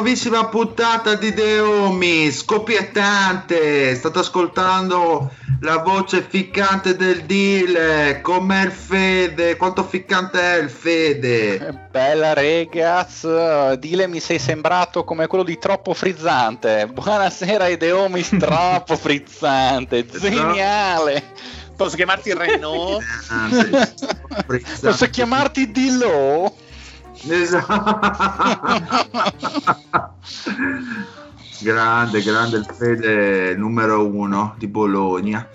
nuovissima puntata di The Omi, scoppiettante. State ascoltando la voce ficcante del Dile. Com'è il Fede? Quanto ficcante è il Fede? Bella regaz, Dile mi sei sembrato come quello di troppo frizzante. Buonasera Ideomis, troppo frizzante, geniale. Posso chiamarti Renault? Posso chiamarti Dillo? grande, grande il Fede numero uno di Bologna.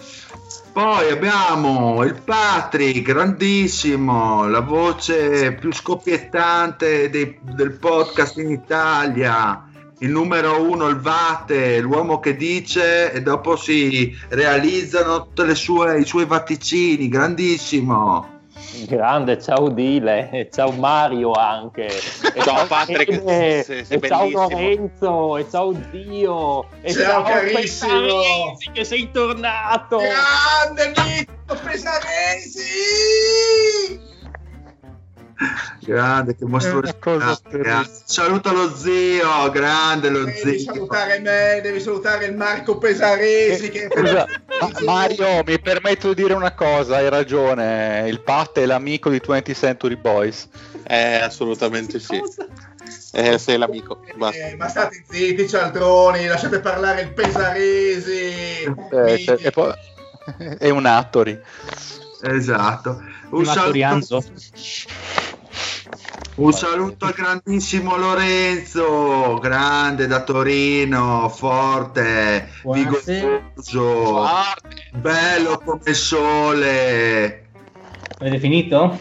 Poi abbiamo il Patrick, grandissimo, la voce più scoppiettante dei- del podcast in Italia, il numero uno, il Vate, l'uomo che dice e dopo si realizzano tutti i suoi vaticini, grandissimo. Grande, ciao Dile, ciao Mario anche. E Ciao, Patrick, Fede, sei- sei e ciao. Lorenzo, e ciao Dio, e Ciao, carissimo. Pesaresi, che sei tornato. Grande Mito Pesaresi! Grande, che grande. Saluta lo zio, grande lo Devi zio. salutare me, devi salutare il Marco Pesaresi che Scusa, ma- Mario, mi permetto di dire una cosa, hai ragione, il Pat è l'amico di 20th Century Boys. Eh, assolutamente sì. Eh, sei l'amico. Basta. Eh, ma state zitti cialtroni, lasciate parlare il Pesaresi. Eh, e poi- è un attori. Esatto. Un Un attorianzo. Un saluto al grandissimo Lorenzo, grande da Torino, forte, vigoroso, bello come sole. Avete finito?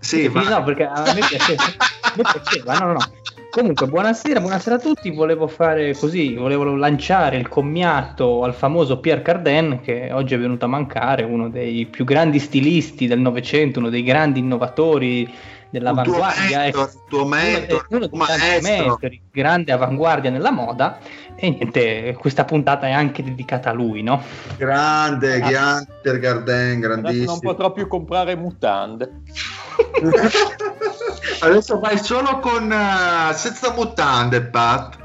Sì, va. No, perché a me piaceva. a me piaceva, no, no, no. Comunque, buonasera, buonasera a tutti. Volevo fare così, volevo lanciare il commiato al famoso Pierre Cardin, che oggi è venuto a mancare, uno dei più grandi stilisti del Novecento, uno dei grandi innovatori dell'avanguardia. mentore, ecco. il tuo mentore, uno maestro. mentori, grande avanguardia nella moda. E niente, questa puntata è anche dedicata a lui, no? Grande, Ah. grande Pierre Gardin, Adesso non grandissimo. potrò più comprare mutande. Adesso vai solo con eh, senza mutande, Pat.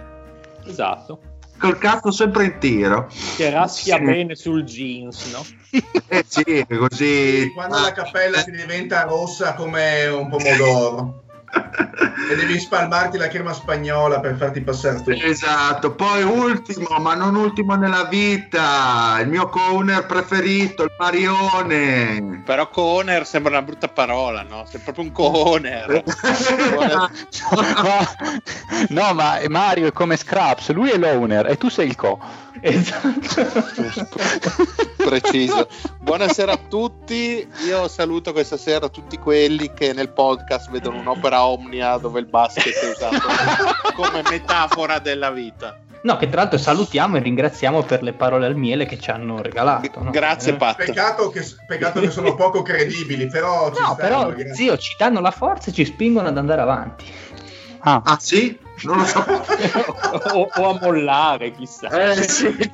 Esatto. Col cazzo sempre in tiro. Che raschia Sì. bene sul jeans, no? Eh sì, così. Quando la cappella ti diventa rossa come un pomodoro e devi spalmarti la crema spagnola per farti passare tutto. Esatto, poi ultimo, ma non ultimo nella vita, il mio corner preferito, il Marione. Però co-owner sembra una brutta parola, no? Sei proprio un co-owner. no, ma Mario è come Scraps, lui è l'owner e tu sei il co. Esatto. Preciso. Buonasera a tutti. Io saluto questa sera tutti quelli che nel podcast vedono un'opera omnia dove il basket è usato come metafora della vita. No, che tra l'altro salutiamo e ringraziamo per le parole al miele che ci hanno regalato. no? Grazie, Eh, Pat. Peccato che, peccato che sono poco credibili, però ci No, stanno, però, ragazzi. zio, ci danno la forza e ci spingono ad andare avanti. Ah, Ah sì? Non lo so. o, o a mollare, chissà. Eh sì.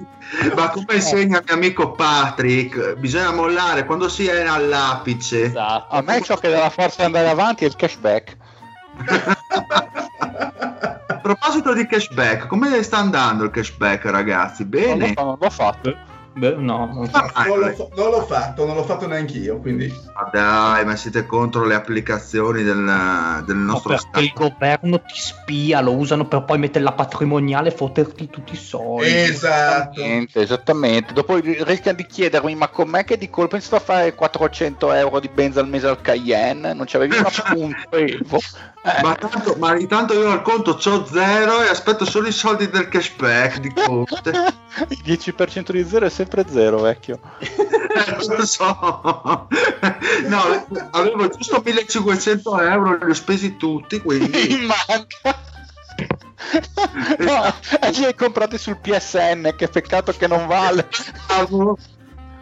Ma come insegna mio amico Patrick, bisogna mollare quando si è all'apice. Esatto. a me ciò che dà la forza di andare avanti è il cashback. A proposito di cashback, come sta andando il cashback, ragazzi? Non l'ho, Bene? fa- non l'ho fatto. Beh, no, non so. Ah, Non l'ho, non l'ho fatto, non l'ho fatto neanch'io, quindi... ma dai, ma siete contro le applicazioni del, del No, nostro il Stato? governo ti spia, lo usano per poi mettere la patrimoniale e fotterti tutti i soldi. Esatto. Esattamente, esattamente. Dopo rischiano di chiedermi: ma com'è che di colpo iniziato a fare 400 euro di benza al mese al Cayenne? Non c'avevi una punta Evo? Eh, Ma, tanto, ma intanto io al conto c'ho zero e aspetto solo i soldi del cashback di Conte. il 10% di zero è sempre zero, vecchio. Eh, lo so. No, avevo giusto 1500 euro, li ho spesi tutti, quindi... Mi manca. No, e li hai comprati sul PSN, che peccato che non vale.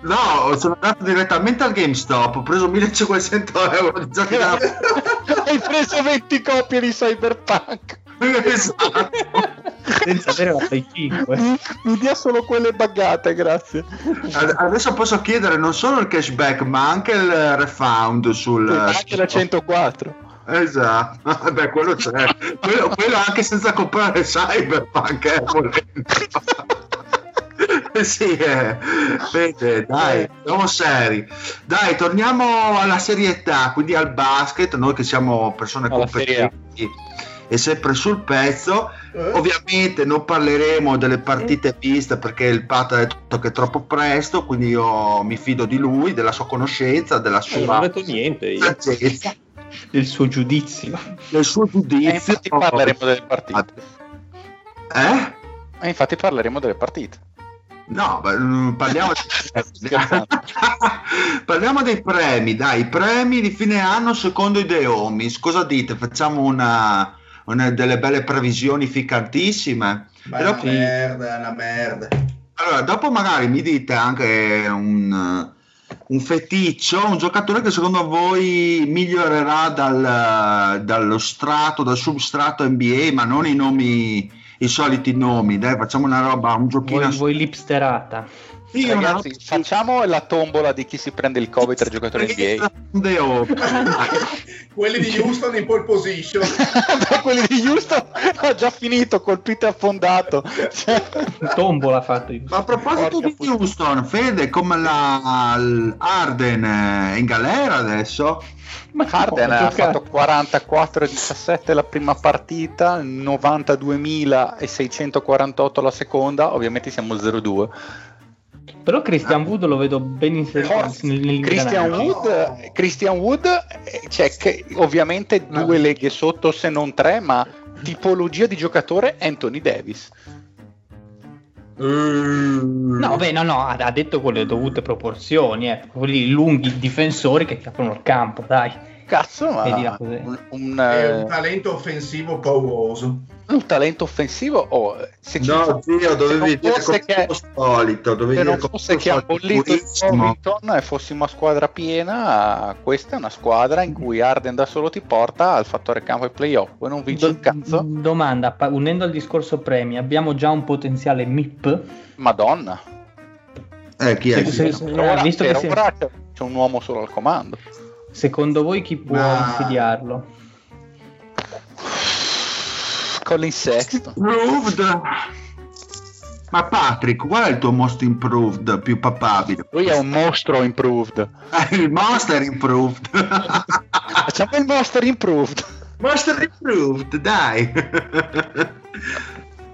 No, sono andato direttamente al GameStop, ho preso 1500 euro di giochi da... Hai preso 20 copie di Cyberpunk. Esatto. Senza avere la Play 5. Mi, mi dia solo quelle buggate, grazie. Ad- Adesso posso chiedere non solo il cashback, ma anche il refund sul... Anche la 104. Esatto, beh, quello c'è. Quello, quello anche senza comprare Cyberpunk, eh, volendo. sì, eh. Vede, dai, siamo seri. Dai, torniamo alla serietà, quindi al basket, noi che siamo persone Alla competenti e sempre sul pezzo. Eh? Ovviamente non parleremo delle partite viste perché il Pat ha detto che è troppo presto, quindi io mi fido di lui, della sua conoscenza, della Non ho sua detto niente io. saggezza, Del suo giudizio. del suo giudizio. Eh, infatti parleremo delle partite. Eh? E infatti parleremo delle partite. No, mm, parliamo, parliamo dei premi, dai, i premi di fine anno secondo i The Homies. Cosa dite? Facciamo una, una delle belle previsioni ficantissime. Ma è una Dopo- merda, è una merda. Allora, dopo magari mi dite anche un, un feticcio, un giocatore che secondo voi migliorerà dal- dallo strato, dal substrato NBA, ma non i nomi, i soliti nomi. Dai, facciamo una roba, un giochino. Voi, voi lipsterata. Sì, Ragazzi, roba- facciamo la tombola di chi si prende il Covid tra i giocatori NBA. Quelli di Houston in pole position. Beh, quelli di Houston ha già finito, colpito e affondato. Cioè, Tombola fatto. Ma a proposito Porca di puttana. Houston, Fede, come la Arden è in galera adesso? Ma Harden no, ha giocato. fatto 44-17 la prima partita, 92.648 la seconda, ovviamente siamo 0-2. Però Christian Wood lo vedo ben inserito nel Christian Wood, Christian Wood eh, c'è che ovviamente due leghe sotto se non tre, ma tipologia di giocatore Anthony Davis. No, beh, no, no, ha, ha detto con le dovute proporzioni, eh. quelli lunghi difensori che ti aprono il campo, dai. Cazzo, ma un, un, È eh, un talento offensivo pauroso. un talento offensivo oh, se ci No, zio, se dovevi dire fosse che- come solito. Dovevi se dire non come fosse che ha bollito il. Covington e fossimo a squadra piena, questa è una squadra in cui Arden da solo ti porta al fattore campo e playoff. Poi non vinci Do- un cazzo. domanda, pa- unendo al discorso premi, abbiamo già un potenziale MIP? Madonna. Eh, chi è? Se- se- se- Per ora, visto che ora c'è un uomo solo al comando. Secondo voi chi può Ma- insidiarlo? Colin Sexton. Improved. Ma Patrick, qual è il tuo most improved più papabile? Lui è un mostro improved. Il Monster Improved. Facciamo il monster improved. Monster Improved, dai.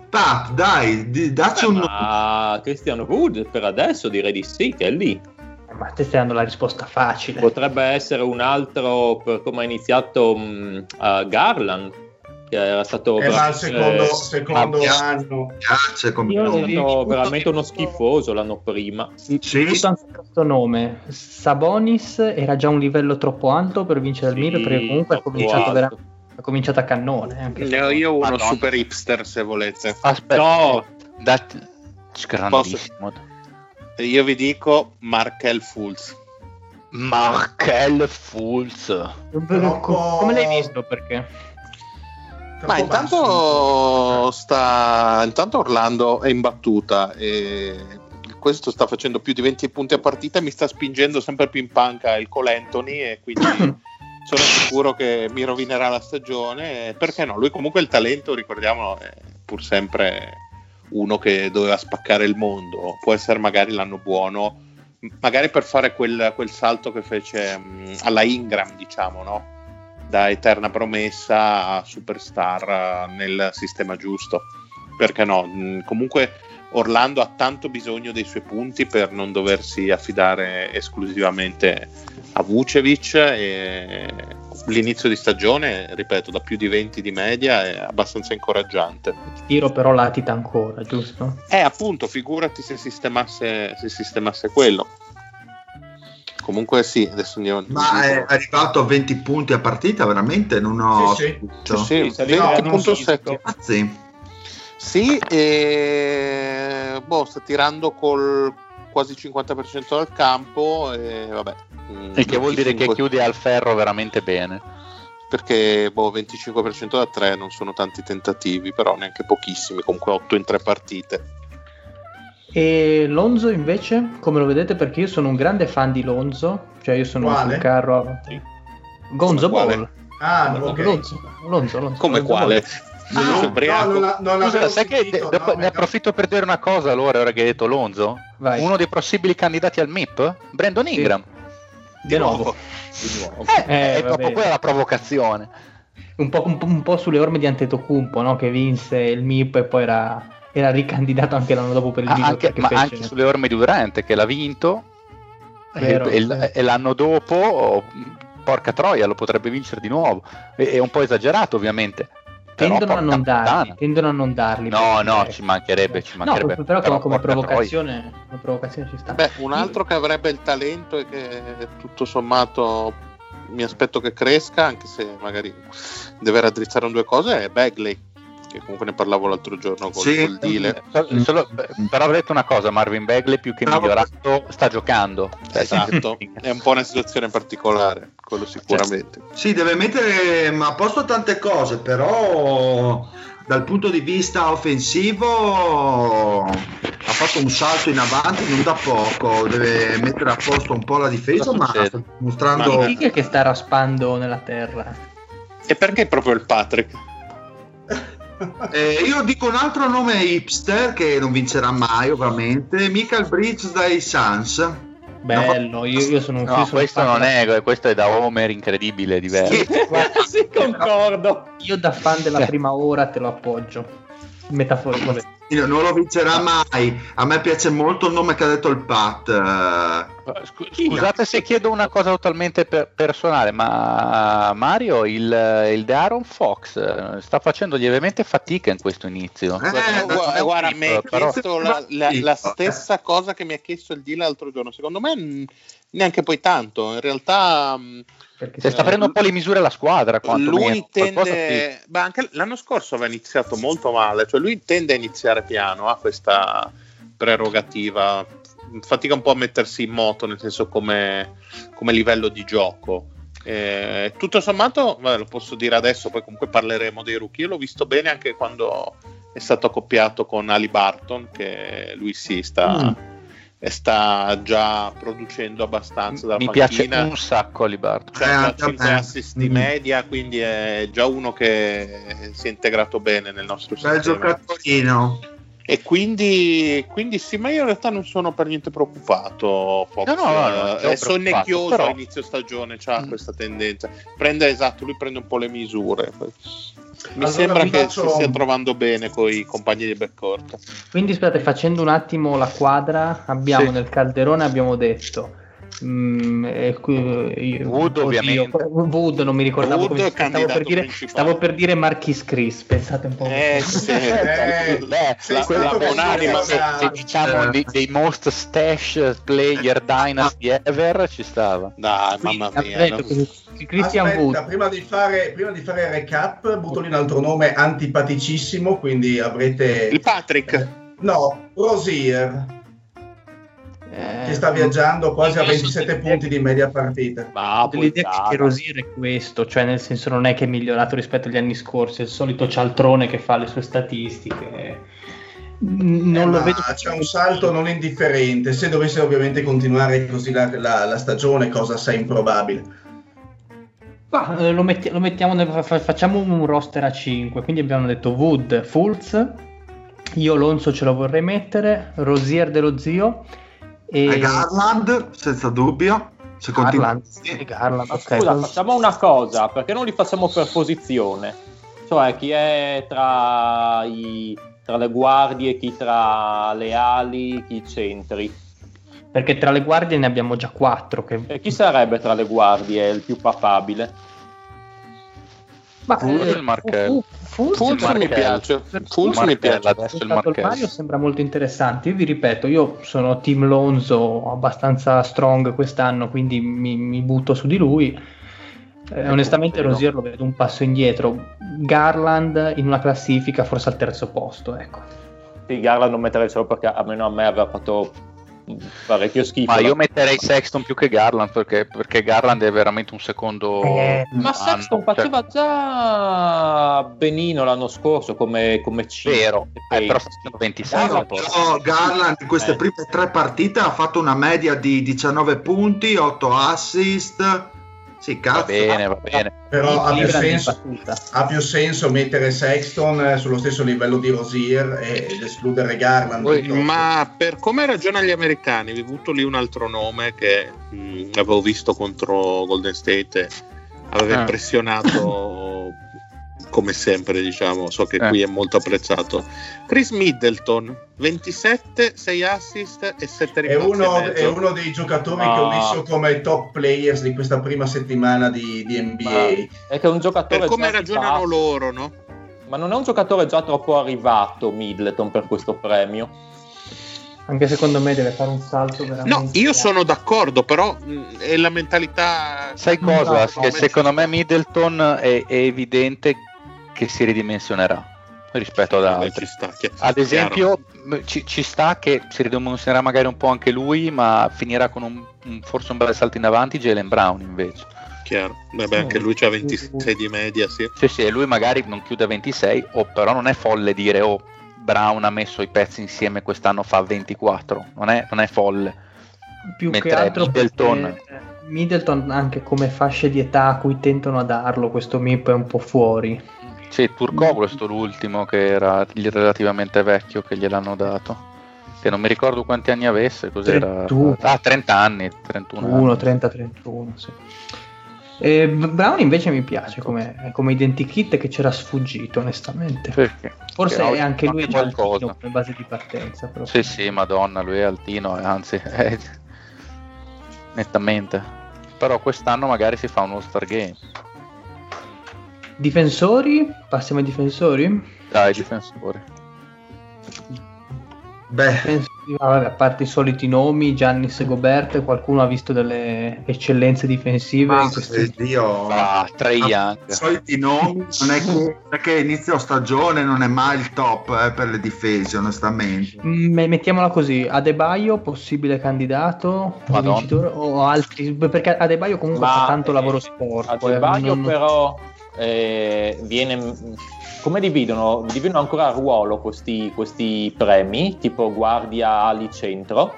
Pat, dai, dacci un. Ma Cristiano Wood per adesso direi di sì, che è lì. Ma te stai dando la risposta facile. Potrebbe essere un altro per come ha iniziato mh, a Garland, che era stato Eh, ma al veramente- secondo, secondo ah, anno. piace come Io- nome. è stato veramente uno schifoso l'anno prima. Sì, questo nome. Sabonis era già un livello troppo alto per vincere il Sì, MIP perché comunque ha cominciato, vera- ha cominciato a cannone. eh, Anche. Ne ho io uno Madonna. super hipster se volete. Aspetta. No, Dat- Grandissimo. Io vi dico Markel Fulz. Markel Fulz. Troppo- Come l'hai visto? Perché? Ma Troppo intanto sta intanto Orlando è in battuta e questo sta facendo più di 20 punti a partita e mi sta spingendo sempre più in panca il Col Anthony e quindi sono sicuro che mi rovinerà la stagione. Perché no? Lui comunque il talento, ricordiamolo, è pur sempre uno che doveva spaccare il mondo. Può essere magari l'anno buono, magari per fare quel, quel salto che fece mh, alla Ingram, diciamo, no? Da eterna promessa a superstar nel sistema giusto. Perché no? Mh, comunque Orlando ha tanto bisogno dei suoi punti per non doversi affidare esclusivamente a Vucevic e l'inizio di stagione, ripeto, da più di 20 di media è abbastanza incoraggiante. Il tiro però latita ancora, giusto? Eh, appunto, figurati se sistemasse, se sistemasse quello. Comunque sì, adesso andiamo. Ma è arrivato a 20 punti a partita, veramente? Non ho... Sì, sì. Sì, sì, Sì, no, 20.7. Anzi, Sì, e boh, sta tirando col quasi 50% dal campo e vabbè. mm, Il che vuol dire che 25 chiude al ferro veramente bene. Perché boh, 25% da 3 non sono tanti tentativi, però neanche pochissimi, comunque 8 in 3 partite. E Lonzo invece, come lo vedete? Perché io sono un grande fan di Lonzo, cioè io sono Quale? sul carro. Sì. Gonzo Ball. Ah, ok. Lonzo, Lonzo, Lonzo, Come Lonzo quale? Ball. Ah, Sei no, non, la- non Scusa, sai che sentito, dopo- no, ne approfitto per dire una cosa allora, ora che hai detto Lonzo? Vai. Uno dei possibili candidati al MIP? Brandon Sì. Ingram. Di nuovo. Di nuovo. Eh, Eh, è proprio quella la provocazione. Un po', un po'- un po' sulle orme di Antetokounmpo, no? Che vinse il MIP e poi era, era ricandidato anche l'anno dopo per il Ah, video anche, che ma fece- anche sulle orme di Durante che l'ha vinto Vero, e, vero. e l'anno dopo oh, porca troia lo potrebbe vincere di nuovo è, un po' esagerato ovviamente tendono a non darli, tendono a non darli. no perché- no ci mancherebbe ci No, mancherebbe però, come, provocazione, come provocazione ci sta. Beh, un altro che avrebbe il talento e che tutto sommato mi aspetto che cresca, anche se magari deve raddrizzare un due cose, è Bagley, che comunque ne parlavo l'altro giorno col, Sì. col Dile. Solo- solo- però avrei detto una cosa Marvin Bagley più che Bravo. migliorato sta giocando Cioè, Esatto, è un po' una situazione particolare, quello sicuramente. sì, deve mettere a posto tante cose, però dal punto di vista offensivo ha fatto un salto in avanti non da poco, deve mettere a posto un po' la difesa, ma sta mostrando... Ma- Chi chi è che sta raspando nella terra? E perché proprio il Patrick? Eh, io dico un altro nome hipster che non vincerà mai, ovviamente. Michael Bridges dai Suns. Bello, io, io sono un no sono questo non è questo è da Homer incredibile diverso Sì. sì, concordo. Io da fan della prima ora te lo appoggio. Metaforicamente. Non lo vincerà mai. A me piace molto il nome che ha detto il Pat. eh, Scu- Scusate se chiedo una cosa totalmente per- personale, ma Mario, il, il De Aaron Fox eh, sta facendo lievemente fatica in questo inizio. Eh, Guarda, Guarda, mi ha chiesto la, la- la stessa cosa che mi ha chiesto il Dile l'altro giorno. Secondo me neanche poi tanto. In realtà mh, Perché Se sta prendendo un po' le misure alla squadra, quanto lui tende. Beh, anche l'anno scorso aveva iniziato molto male. Cioè, lui tende a iniziare piano, ha questa prerogativa. Fatica un po' a mettersi in moto, nel senso come, come livello di gioco. Eh, tutto sommato, vabbè, lo posso dire adesso, poi comunque parleremo dei rookie. Io l'ho visto bene anche quando è stato accoppiato con Ali Barton, che lui sì sta, e sta già producendo abbastanza dalla Mi piace un sacco Alibarto. Cioè, Eh, ha anche a 5 me. assist di Mm. media, quindi è già uno che si è integrato bene nel nostro Bel sistema. giocatorino. E quindi, quindi sì, ma io in realtà non sono per niente preoccupato. Fox. No, no, no, no, Eh, ero è sonnecchioso però- a inizio stagione, ha Mm. questa tendenza. Prende esatto, lui prende un po' le misure. Mi Allora sembra che faccio- si stia trovando bene con i compagni di backcourt. Quindi aspettate, facendo un attimo la quadra, abbiamo Sì. nel calderone abbiamo detto mm, eh, Wood, oddio, ovviamente. Wood non mi ricordavo Wood come stavo per dire, stavo per dire Marquis Chris, pensate un po'. Eh, sì. Eh, Beh, la- la- buonanima, se, se diciamo Eh. dei, dei most stash player dynasty ever ci stava. Dai, mamma mia. aspetta, no? Christian Aspetta, Wood. prima di, fare, prima di fare il recap, butto lì un altro nome antipaticissimo, quindi avrete... Il Patrick. No, Rosier, eh, che sta viaggiando quasi a 27 punti di media partita. Ma L'idea che Rosier è questo, cioè nel senso non è che è migliorato rispetto agli anni scorsi, è il solito cialtrone che fa le sue statistiche. Non Eh, lo ma vedo C'è un salto non indifferente. Se dovesse ovviamente continuare così la, la- la stagione, cosa assai improbabile. Ma, eh, lo, metti- lo mettiamo nel- fa- facciamo un roster a 5, quindi abbiamo detto Wood, Fulz, io Lonzo ce lo vorrei mettere, Rosier dello zio e E Garland, senza dubbio. Se Garland. e Garland, Ma ok. scusa, facciamo una cosa, perché non li facciamo per posizione? Cioè, chi è tra, i- tra le guardie, chi tra le ali, chi i centri? Perché tra le guardie ne abbiamo già 4 che... E chi sarebbe tra le guardie il più papabile? Ma, Fulz eh, il Markel. Fu- Fu- Fulz Fulz mi piace. Fulz mi piace. adesso il. Mario sembra molto interessante. Io vi ripeto, io sono team Lonzo abbastanza strong quest'anno, quindi mi, mi butto su di lui. Eh, onestamente vero. Rosier lo vedo un passo indietro. Garland in una classifica forse al terzo posto, ecco. Sì, Garland non metterei solo perché almeno a me aveva fatto parecchio schifo. Ma io metterei Sexton più che Garland perché, perché Garland è veramente un secondo. Eh, Ma Sexton cioè, faceva già benino l'anno scorso come, come C. Vero, eh, però Sì. sta facendo 26 No. Però Garland in queste Eh. prime tre partite ha fatto una media di 19 punti, 8 assist. Sì, Va cazzo. bene, va bene. Però ha più, senso, ha più senso mettere Sexton eh, sullo stesso livello di Rosier e- ed escludere Garland. Poi, ma per come ragionano gli americani, vi butto lì un altro nome che mh, avevo visto contro Golden State, e aveva Ah. impressionato come sempre, diciamo, so che Eh. qui è molto apprezzato. Chris Middleton, 27, 6 assist e 7 È rimbalzi uno, mezzo. è uno dei giocatori No. che ho visto come top players di questa prima settimana di, di NBA. È che è un giocatore Per come ragionano arrivato, loro, no? Ma non è un giocatore già troppo arrivato Middleton per questo premio. Anche secondo me deve fare un salto veramente. No, io sono d'accordo, però mh, è la mentalità... Sai cosa? no, che secondo me Middleton è, è evidente che si ridimensionerà rispetto ad altri. ci sta, Ad esempio, ci, ci sta che si ridimensionerà magari un po' anche lui, ma finirà con un, un- forse un bel salto in avanti Jalen Brown invece. Chiaro. Vabbè, anche lui c'ha 26 di media, sì. Sì, sì, e lui magari non chiude a 26, o però non è folle dire oh, Brown ha messo i pezzi insieme quest'anno fa 24, non è, non è folle. più che mentre altro Middleton- perché Middleton anche come fasce di età a cui tentano a darlo questo MIP è un po' fuori Sì, Turcoglu è stato l'ultimo che era relativamente vecchio che gliel'hanno dato. Che non mi ricordo quanti anni avesse, cos'era? 31. Ah, 30 anni, 31 1 anni. 30 31 sì. E Brown invece mi piace come, come identikit che c'era sfuggito onestamente Perché? forse Perché è anche lui qualcosa. altino come base di partenza però. Sì, sì, madonna, lui è altino, eh, anzi, è- nettamente. Però quest'anno magari si fa un All-Star Game. Difensori passiamo ai difensori Dai, difensori. Beh, Difensori, ah, vabbè, a parte i soliti nomi Giannis e Gobert qualcuno ha visto delle eccellenze difensive ma in questi Dio. Ah, Trey I Young. soliti nomi non è che, che inizio stagione non è mai il top eh, per le difese, onestamente. Mm, Mettiamola così, Adebayo possibile candidato vincitore, o altri perché Adebayo comunque Ma, fa tanto eh, lavoro sporco. eh, Adebayo non- però eh, viene... Come dividono? Dividono ancora a ruolo questi, questi premi, tipo guardia ali centro.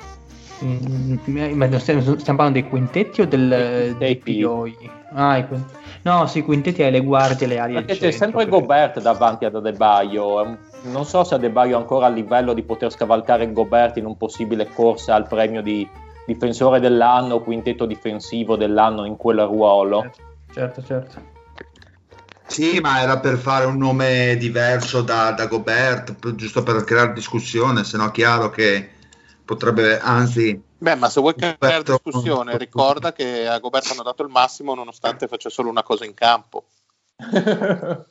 Mm, ma non stiamo, stiamo parlando dei quintetti o del, dei Quintetti. POI? Ah, i quin- no, sì, i quintetti hai le guardie e le ali al Perché c'è centro, sempre perché- Gobert davanti ad un- Non so se Adebayo è ancora a livello di poter scavalcare Gobert in un possibile corsa al premio di difensore dell'anno o quintetto difensivo dell'anno in quel ruolo. Certo, certo. Sì, ma era per fare un nome diverso da, da Gobert, giusto per creare discussione, se no è chiaro che potrebbe, anzi, Beh, ma se vuoi creare discussione, ricorda che a Goberto hanno dato il massimo nonostante faccia solo una cosa in campo.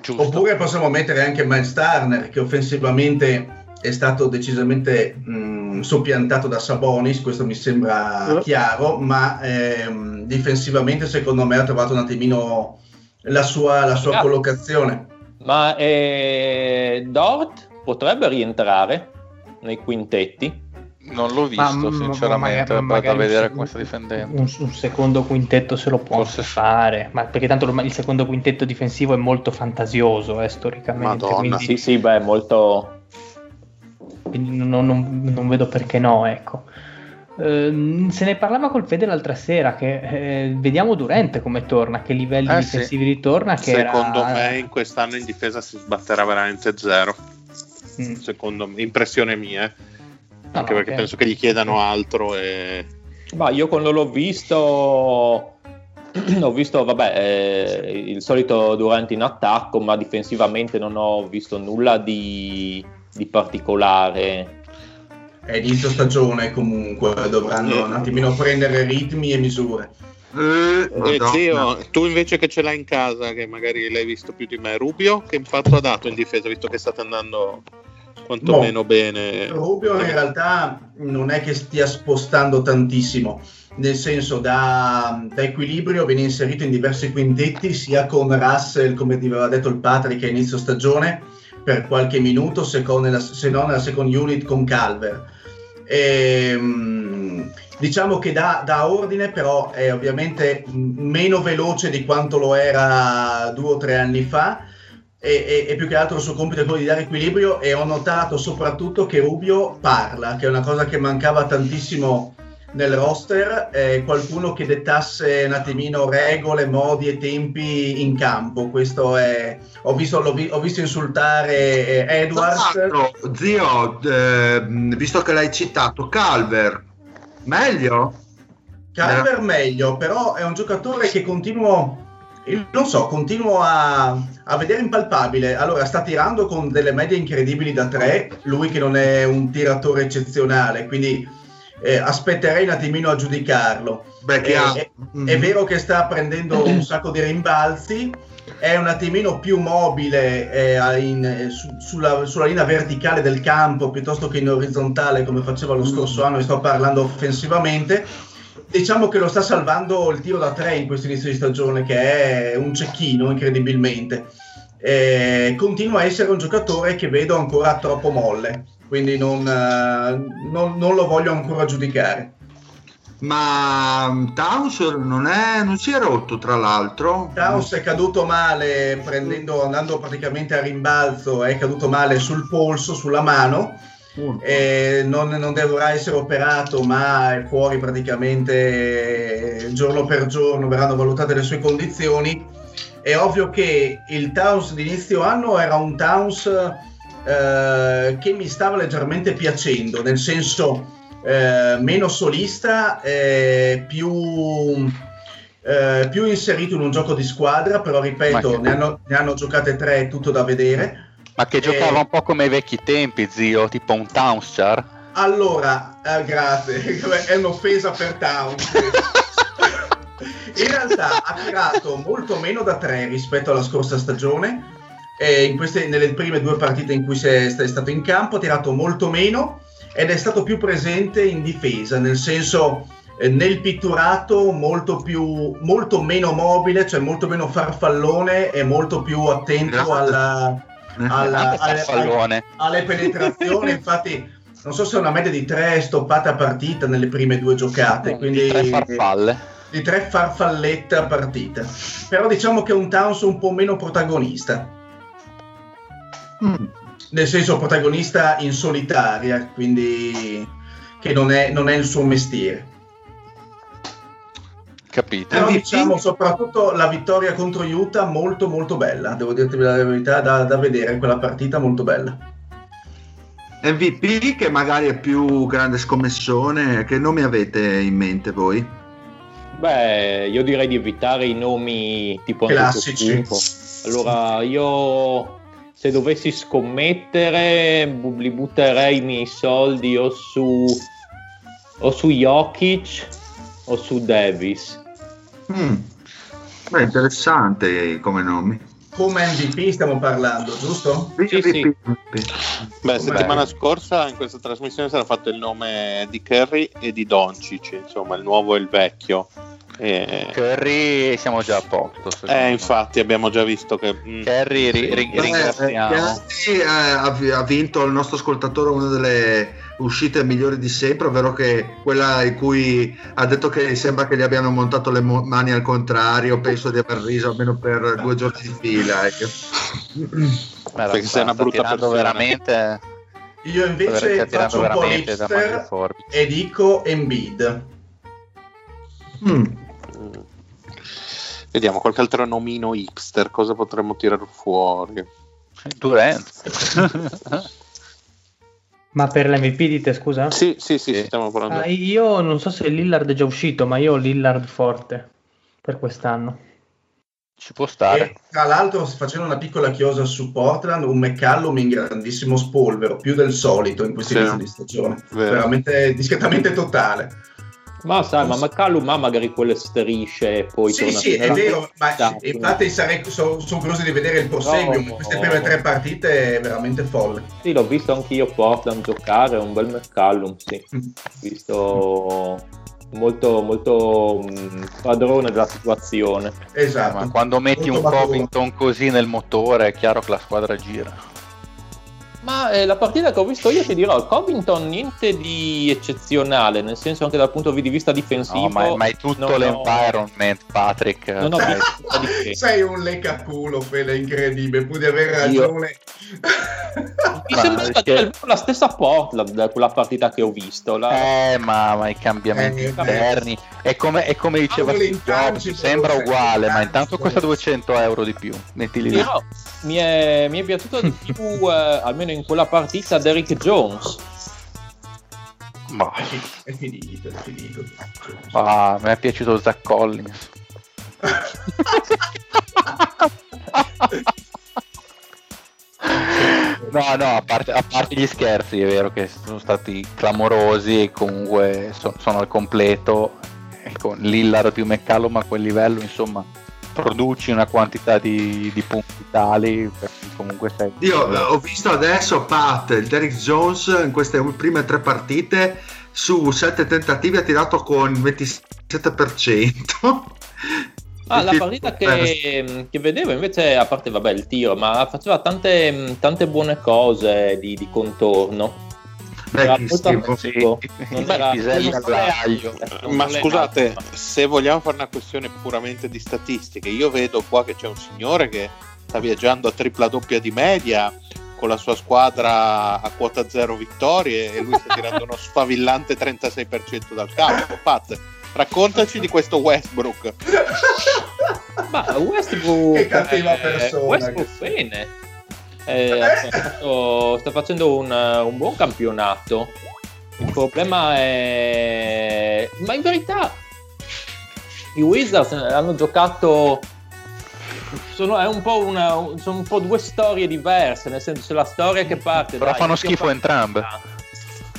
Giusto. Oppure possiamo mettere anche Miles Turner che offensivamente è stato decisamente mh, soppiantato da Sabonis, questo mi sembra Eh. chiaro, ma ehm, difensivamente secondo me ha trovato un attimino la sua, la sua Ah. collocazione. Ma eh, Dort potrebbe rientrare nei quintetti. Non l'ho visto, Ma- ma- sinceramente, ma- vado magari a vedere un- come sta difendendo. Un, un secondo quintetto se lo può Forse fare, ma perché tanto il secondo quintetto difensivo è molto fantasioso, eh, storicamente. Madonna. quindi- Sì, sì, beh, molto... quindi non, non- non vedo perché no, ecco. Ehm, se ne parlava col Fede l'altra sera che eh, vediamo Durante come torna, a che livelli Eh, difensivi ritorna. Che Secondo era- me in quest'anno in difesa si sbatterà veramente zero. Mm. Secondo me, impressione mia. eh. No, Anche no, perché ok. penso che gli chiedano altro e Ma io quando l'ho visto, ho visto, vabbè, eh, il solito Durante in attacco, ma difensivamente non ho visto nulla di, di particolare. È inizio stagione comunque, dovranno un attimino prendere ritmi e misure. Eh, Eh, Madonna. zio, tu invece che ce l'hai in casa, che magari l'hai visto più di me, Rubio, che impatto ha dato in difesa, visto che state andando quantomeno bene? Rubio in realtà non è che stia spostando tantissimo, nel senso da, da equilibrio viene inserito in diversi quintetti, sia con Russell, come ti aveva detto il Patrick a inizio stagione, per qualche minuto, se, con se non nella second unit con Calver. Ehm, diciamo che dà, dà ordine, però è ovviamente meno veloce di quanto lo era due o tre anni fa. E, e- e più che altro il suo compito è quello di dare equilibrio e ho notato soprattutto che Rubio parla, che è una cosa che mancava tantissimo nel roster, eh, qualcuno che dettasse un attimino regole, modi e tempi in campo. Questo è... Ho visto, vi- ho visto insultare eh, Edwards. L'altro, zio, eh, visto che l'hai citato, Calver, meglio? Calver meglio, però è un giocatore che continuo, io non so, continuo a, a vedere impalpabile. Allora, sta tirando con delle medie incredibili da tre, lui che non è un tiratore eccezionale, quindi eh, aspetterei un attimino a giudicarlo. Beh, che Eh, è, Mm. è vero che sta prendendo un sacco di rimbalzi, è un attimino più mobile eh, in- eh, su- sulla, sulla linea verticale del campo piuttosto che in orizzontale come faceva lo scorso anno, e sto parlando offensivamente. Diciamo che lo sta salvando il tiro da tre in questo inizio di stagione, che è un cecchino incredibilmente. Eh, continua a essere un giocatore che vedo ancora troppo molle, quindi non, eh, non- non lo voglio ancora giudicare. Ma mm, Towns non, è, non si è rotto, tra l'altro. Towns è caduto male prendendo, andando praticamente a rimbalzo, è caduto male sul polso, sulla mano. e non, non dovrà essere operato, ma è fuori praticamente eh, giorno per giorno, verranno valutate le sue condizioni. È ovvio che il Towns di inizio anno era un Towns eh, che mi stava leggermente piacendo, nel senso eh, meno solista, eh, più, eh, più inserito in un gioco di squadra, però ripeto, che- ne hanno, ne hanno giocate tre, è tutto da vedere. Ma che giocava un po' come ai vecchi tempi, zio, tipo un Townshar. Allora, eh, grazie, è un'offesa per Towns. In realtà ha tirato molto meno da tre rispetto alla scorsa stagione. In queste, nelle prime due partite in cui è, stato in campo ha tirato molto meno ed è stato più presente in difesa, nel senso eh, nel pitturato molto, più, molto meno mobile, cioè molto meno farfallone e molto più attento alla, alla- alle- alle penetrazioni. Infatti, non so se è una media di tre stoppate a partita nelle prime due giocate, quindi Di tre farfalle. di tre farfallette a partita. Però diciamo che è un Towns un po' meno protagonista, Mm. nel senso protagonista in solitaria, quindi che non è, non è il suo mestiere. Capito? Però diciamo soprattutto la vittoria contro Utah molto molto bella, devo dirti la verità, da, da vedere quella partita molto bella. MVP che magari è più grande scommessone, che nomi avete in mente voi? Beh, io direi di evitare i nomi tipo Classici. Allora, io se dovessi scommettere, li butterei i miei soldi o su o su Jokic o su Davis. Mm. Beh, interessante come nomi. Come MVP stiamo parlando, giusto? Sì, sì. Beh, settimana Beh. scorsa in questa trasmissione sarà fatto il nome di Curry e di Doncic, insomma, il nuovo e il vecchio. E- Curry siamo già a posto. Eh, infatti, abbiamo già visto che. mm, Curry ri- ri- Beh, ringraziamo. Chiari, eh, ha, ha vinto il nostro ascoltatore una delle uscite migliori di sempre, ovvero che quella in cui ha detto che sembra che gli abbiano montato le mani al contrario. Penso di aver riso almeno per due giorni di fila. ecco. Ma Perché sei una brutta persona. veramente. Io invece faccio un po' forbici. e dico Embiid. Mm. Mm. Vediamo qualche altro nomino hipster, cosa potremmo tirare fuori? Durant. Ma per l'MVP dite scusa? Sì, sì, sì, Sì. stiamo parlando. Ah, io non so se Lillard è già uscito, ma io ho Lillard forte per quest'anno. Ci può stare. E tra l'altro, facendo una piccola chiosa su Portland, un McCallum in grandissimo spolvero, più del solito in questi Sì. mesi di stagione. Vero. Veramente discretamente totale. Ma sai, ma McCallum ha magari quelle strisce e poi sì, torna sì, è vero, ma infatti sarei, sono, sono curioso di vedere il proseguio. No. queste prime tre partite è veramente folle. Sì, l'ho visto anch'io Portland giocare, è un bel McCallum, sì. Visto molto, molto mh, padrone della situazione. Esatto. Ma quando metti un Molto maturo. Covington così nel motore è chiaro che la squadra gira. Ma eh, la partita che ho visto io ti dirò, Covington niente di eccezionale, nel senso anche dal punto di vista difensivo. No, ma, è, ma è tutto ho- l'environment, Patrick. Non ho Cioè. Sei un leccaculo, Fede, incredibile, pur di aver ragione. Mi Ma sembra perché- stata la stessa Portland quella partita che ho visto. La... Eh, ma, ma i cambiamenti Eh, interni. È come, è come diceva Intangibile, sembra uguale, ma intanto costa 200 euro di più. Mettili lì. Però mi è, mi è piaciuto di più, eh, almeno in quella partita, Derrick Jones. Ma, È fi- è finito, è finito. ah, mi è piaciuto Zach Collins. No, no, a parte, a parte gli scherzi, è vero che sono stati clamorosi e comunque so- sono al completo. E con Lillard più McCallum a quel livello, insomma, produci una quantità di, di punti tali comunque sei. Io eh, ho visto adesso Pat, il Derrick Jones in queste prime tre partite su sette tentativi ha tirato con il 27%. Ah, la partita che, che vedevo invece, a parte vabbè, il tiro, ma faceva tante, tante buone cose di, di contorno. Sì, non Ma scusate, se vogliamo fare una questione puramente di statistiche, io vedo qua che c'è un signore che sta viaggiando a tripla doppia di media con la sua squadra a quota zero vittorie e lui sta tirando uno sfavillante 36% dal campo. Pat, raccontaci di questo Westbrook. Ma Westbrook, Che cattiva persona Westbrook bene. Eh, ha fatto- sta facendo un, un buon campionato. Il problema è. Ma in verità i Wizards hanno giocato. Sono, è un po' una, sono un po' due storie diverse, nel senso c'è la storia che parte Però da fanno schifo entrambe.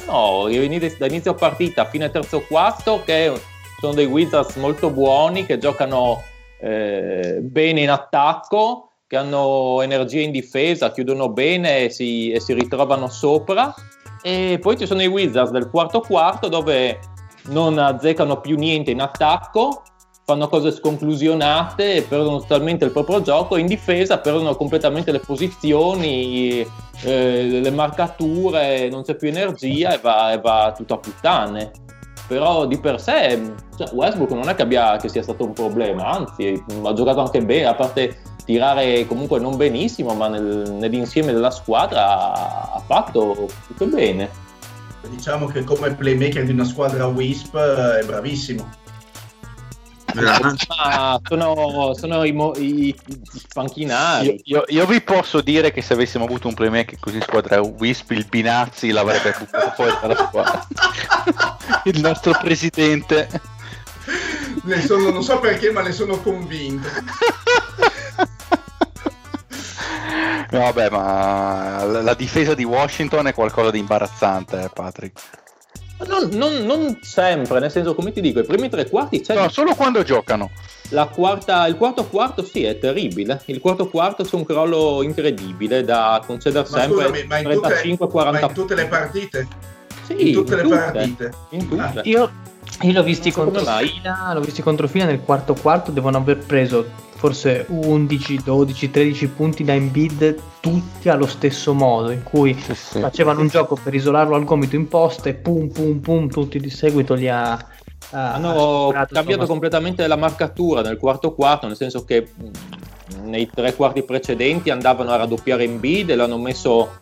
No, inizio- da inizio partita fine terzo quarto che sono dei Wizards molto buoni che giocano eh, bene in attacco, che hanno energia in difesa, chiudono bene e si, e si ritrovano sopra. E poi ci sono i Wizards del quarto quarto dove non azzeccano più niente in attacco, fanno cose sconclusionate, perdono totalmente il proprio gioco in difesa perdono completamente le posizioni, eh, le marcature, non c'è più energia e va, e va tutto a puttane. Però di per sé cioè, Westbrook non è che, abbia, che sia stato un problema, anzi ha giocato anche bene, a parte tirare comunque non benissimo, ma nel- nell'insieme della squadra ha- fatto tutto bene. Diciamo che come playmaker di una squadra Wisp eh, è bravissimo. Ma sono, sono i, mo- i, i panchinari. Io, io- io vi posso dire che se avessimo avuto un playmaker così squadra Wisp, il Binazzi l'avrebbe buttato fuori dalla squadra. il nostro presidente. Ne sono- non so perché, ma ne sono convinto. No, vabbè, ma la, la difesa di Washington è qualcosa di imbarazzante, eh, Patrick. Non, non- non sempre, nel senso, come ti dico, i primi tre quarti c'è No, solo quando giocano. la quarta, il quarto quarto sì, è terribile. Il quarto quarto c'è un crollo incredibile da concedere Ma sempre scusami, ma in, tutte, 35-40 ma in tutte le partite? Sì, in tutte le tutte, partite? in tutte. Io, io l'ho visti Come contro fila, l'ho visti contro fila nel quarto quarto, devono aver preso forse 11, 12, 13 punti da Embiid tutti allo stesso modo, in cui facevano un gioco per isolarlo al gomito in posta e pum pum pum tutti di seguito li ha... ha- ha Hanno superato, cambiato completamente la marcatura nel quarto quarto, nel senso che mh, nei tre quarti precedenti andavano a raddoppiare Embiid e l'hanno messo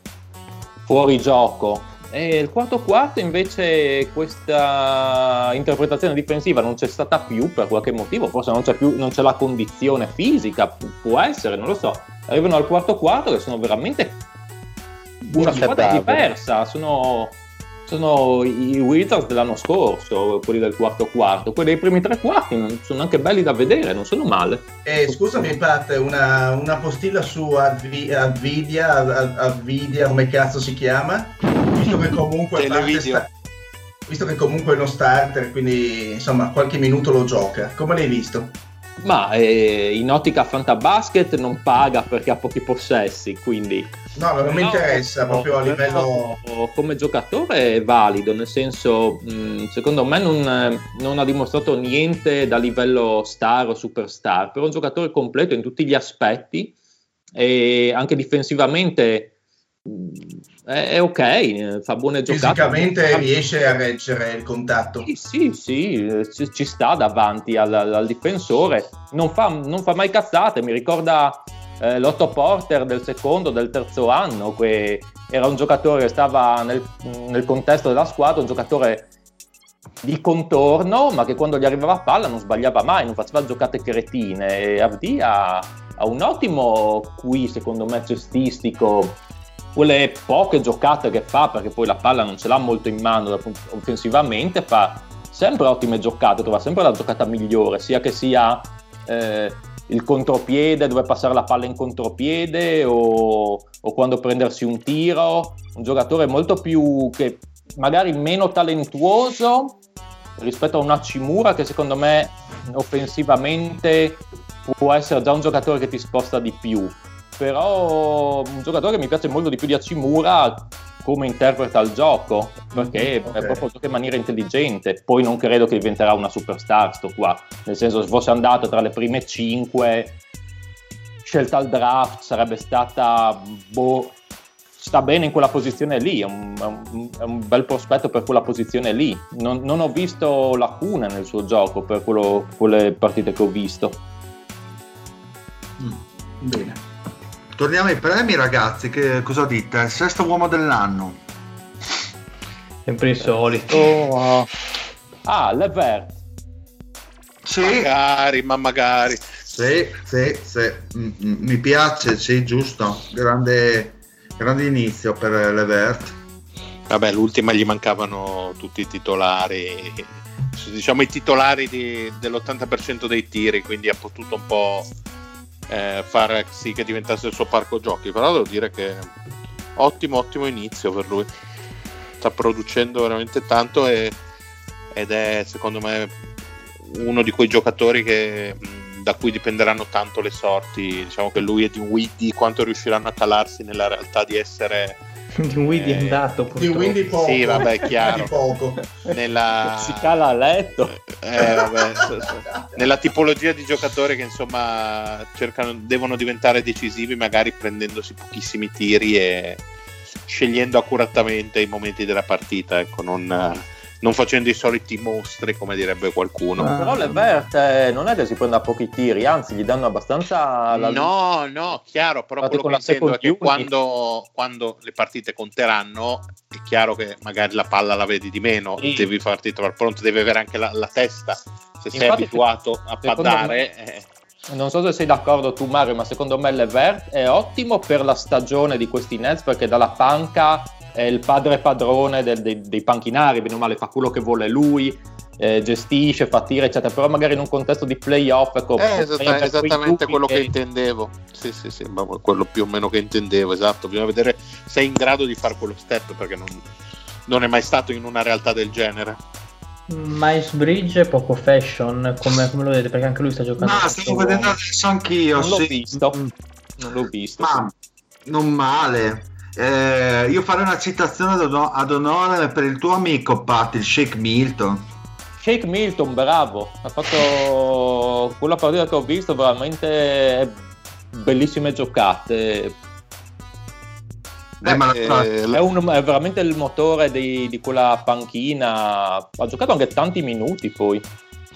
fuori gioco. E il quarto quarto invece questa interpretazione difensiva non c'è stata più per qualche motivo, forse non c'è più non c'è la condizione fisica, può essere, non lo so. Arrivano al quarto quarto che sono veramente una squadra diversa, sono sono i Wizards dell'anno scorso, quelli del quarto quarto. Quelli dei primi tre quarti sono anche belli da vedere, non sono male. Eh, scusami Pat, una, una postilla su Advidia, Advidia, come cazzo si chiama? Visto che comunque sta, visto che comunque è uno starter, quindi insomma qualche minuto lo gioca. Come l'hai visto? Ma eh, in ottica Fantabasket non paga perché ha pochi possessi, quindi... No, non mi interessa proprio a livello... Come giocatore è valido, nel senso, mh, secondo me non, non, ha dimostrato niente da livello star o superstar, però è un giocatore completo in tutti gli aspetti e anche difensivamente è, è ok, fa buone giocate. Fisicamente riesce a reggere il contatto. Sì, sì, sì ci, ci, sta davanti al, al difensore, non fa, non fa, mai cazzate, mi ricorda eh, l'Otto Porter del secondo, del terzo anno, che era un giocatore che stava nel, nel contesto della squadra, un giocatore di contorno, ma che quando gli arrivava palla non sbagliava mai, non faceva giocate cretine. E Avdi ha, ha un ottimo qui, secondo me, cestistico quelle poche giocate che fa, perché poi la palla non ce l'ha molto in mano offensivamente, fa sempre ottime giocate, trova sempre la giocata migliore, sia che sia eh, il contropiede dove passare la palla in contropiede o, o, quando prendersi un tiro, un giocatore molto più che magari meno talentuoso rispetto a una Cimura che secondo me offensivamente può essere già un giocatore che ti sposta di più però un giocatore che mi piace molto di più di Hachimura come interpreta il gioco perché okay. è proprio gioca in maniera intelligente poi non credo che diventerà una superstar sto qua nel senso se fosse andato tra le prime 5 scelta al draft sarebbe stata boh, sta bene in quella posizione lì, è un, è un, è un bel prospetto per quella posizione lì. Non, non, ho visto lacune nel suo gioco per quello, quelle partite che ho visto. Mm, bene. Torniamo ai premi, ragazzi. Che cosa dite? Il sesto uomo dell'anno. Sempre il solito. Oh, ah, Levert. Sì. Magari, ma magari. Sì, sì, sì. Mm, mm, mi piace, sì, giusto. Grande, grande inizio per Levert. Vabbè, l'ultima gli mancavano tutti i titolari, diciamo i titolari di, dell'80% dei tiri, quindi ha potuto un po' eh, far sì che diventasse il suo parco giochi. Però devo dire che ottimo, ottimo inizio per lui. Sta producendo veramente tanto e, ed è secondo me uno di quei giocatori che, da cui dipenderanno tanto le sorti. Diciamo che lui e di Widdy quanto riusciranno a calarsi nella realtà di essere di Windy è andato purtroppo. di Windy poco sì vabbè chiaro poco. Nella... si cala a letto eh, vabbè, nella tipologia di giocatore che insomma cercano, devono diventare decisivi magari prendendosi pochissimi tiri e scegliendo accuratamente i momenti della partita ecco non non facendo i soliti mostri come direbbe qualcuno. Ah. Però Levert eh, non è che si prenda pochi tiri, anzi gli danno abbastanza... La... No, no, chiaro, però Fate quello che intendo è che quando, quando, le partite conteranno è chiaro che magari la palla la vedi di meno, sì. devi farti trovare pronto, devi avere anche la, la testa, se Infatti, sei abituato a paddare... Me... Eh. Non so se sei d'accordo tu Mario, ma secondo me Levert è ottimo per la stagione di questi Nets perché dalla panca è il padre padrone del, dei, dei, panchinari, bene o male fa quello che vuole lui, eh, gestisce, fa tira, eccetera, però magari in un contesto di playoff. Ecco, eh, esatta, esattamente quello che... che intendevo. Sì, sì, sì, ma quello più o meno che intendevo, esatto. Bisogna vedere se è in grado di fare quello step perché non, non è mai stato in una realtà del genere. Miles Bridge è poco fashion, come, come, lo vedete? Perché anche lui sta giocando. Ma stavo vedendo adesso anch'io. Non l'ho sì. visto. Non l'ho visto. Ma non male. Eh, io farei una citazione ad, onore, ad onore per il tuo amico Pat, il Shake Milton. Shake Milton, bravo, ha fatto quella partita che ho visto veramente bellissime giocate. Eh, ma eh, è, un, è, veramente il motore di, di, quella panchina. Ha giocato anche tanti minuti poi.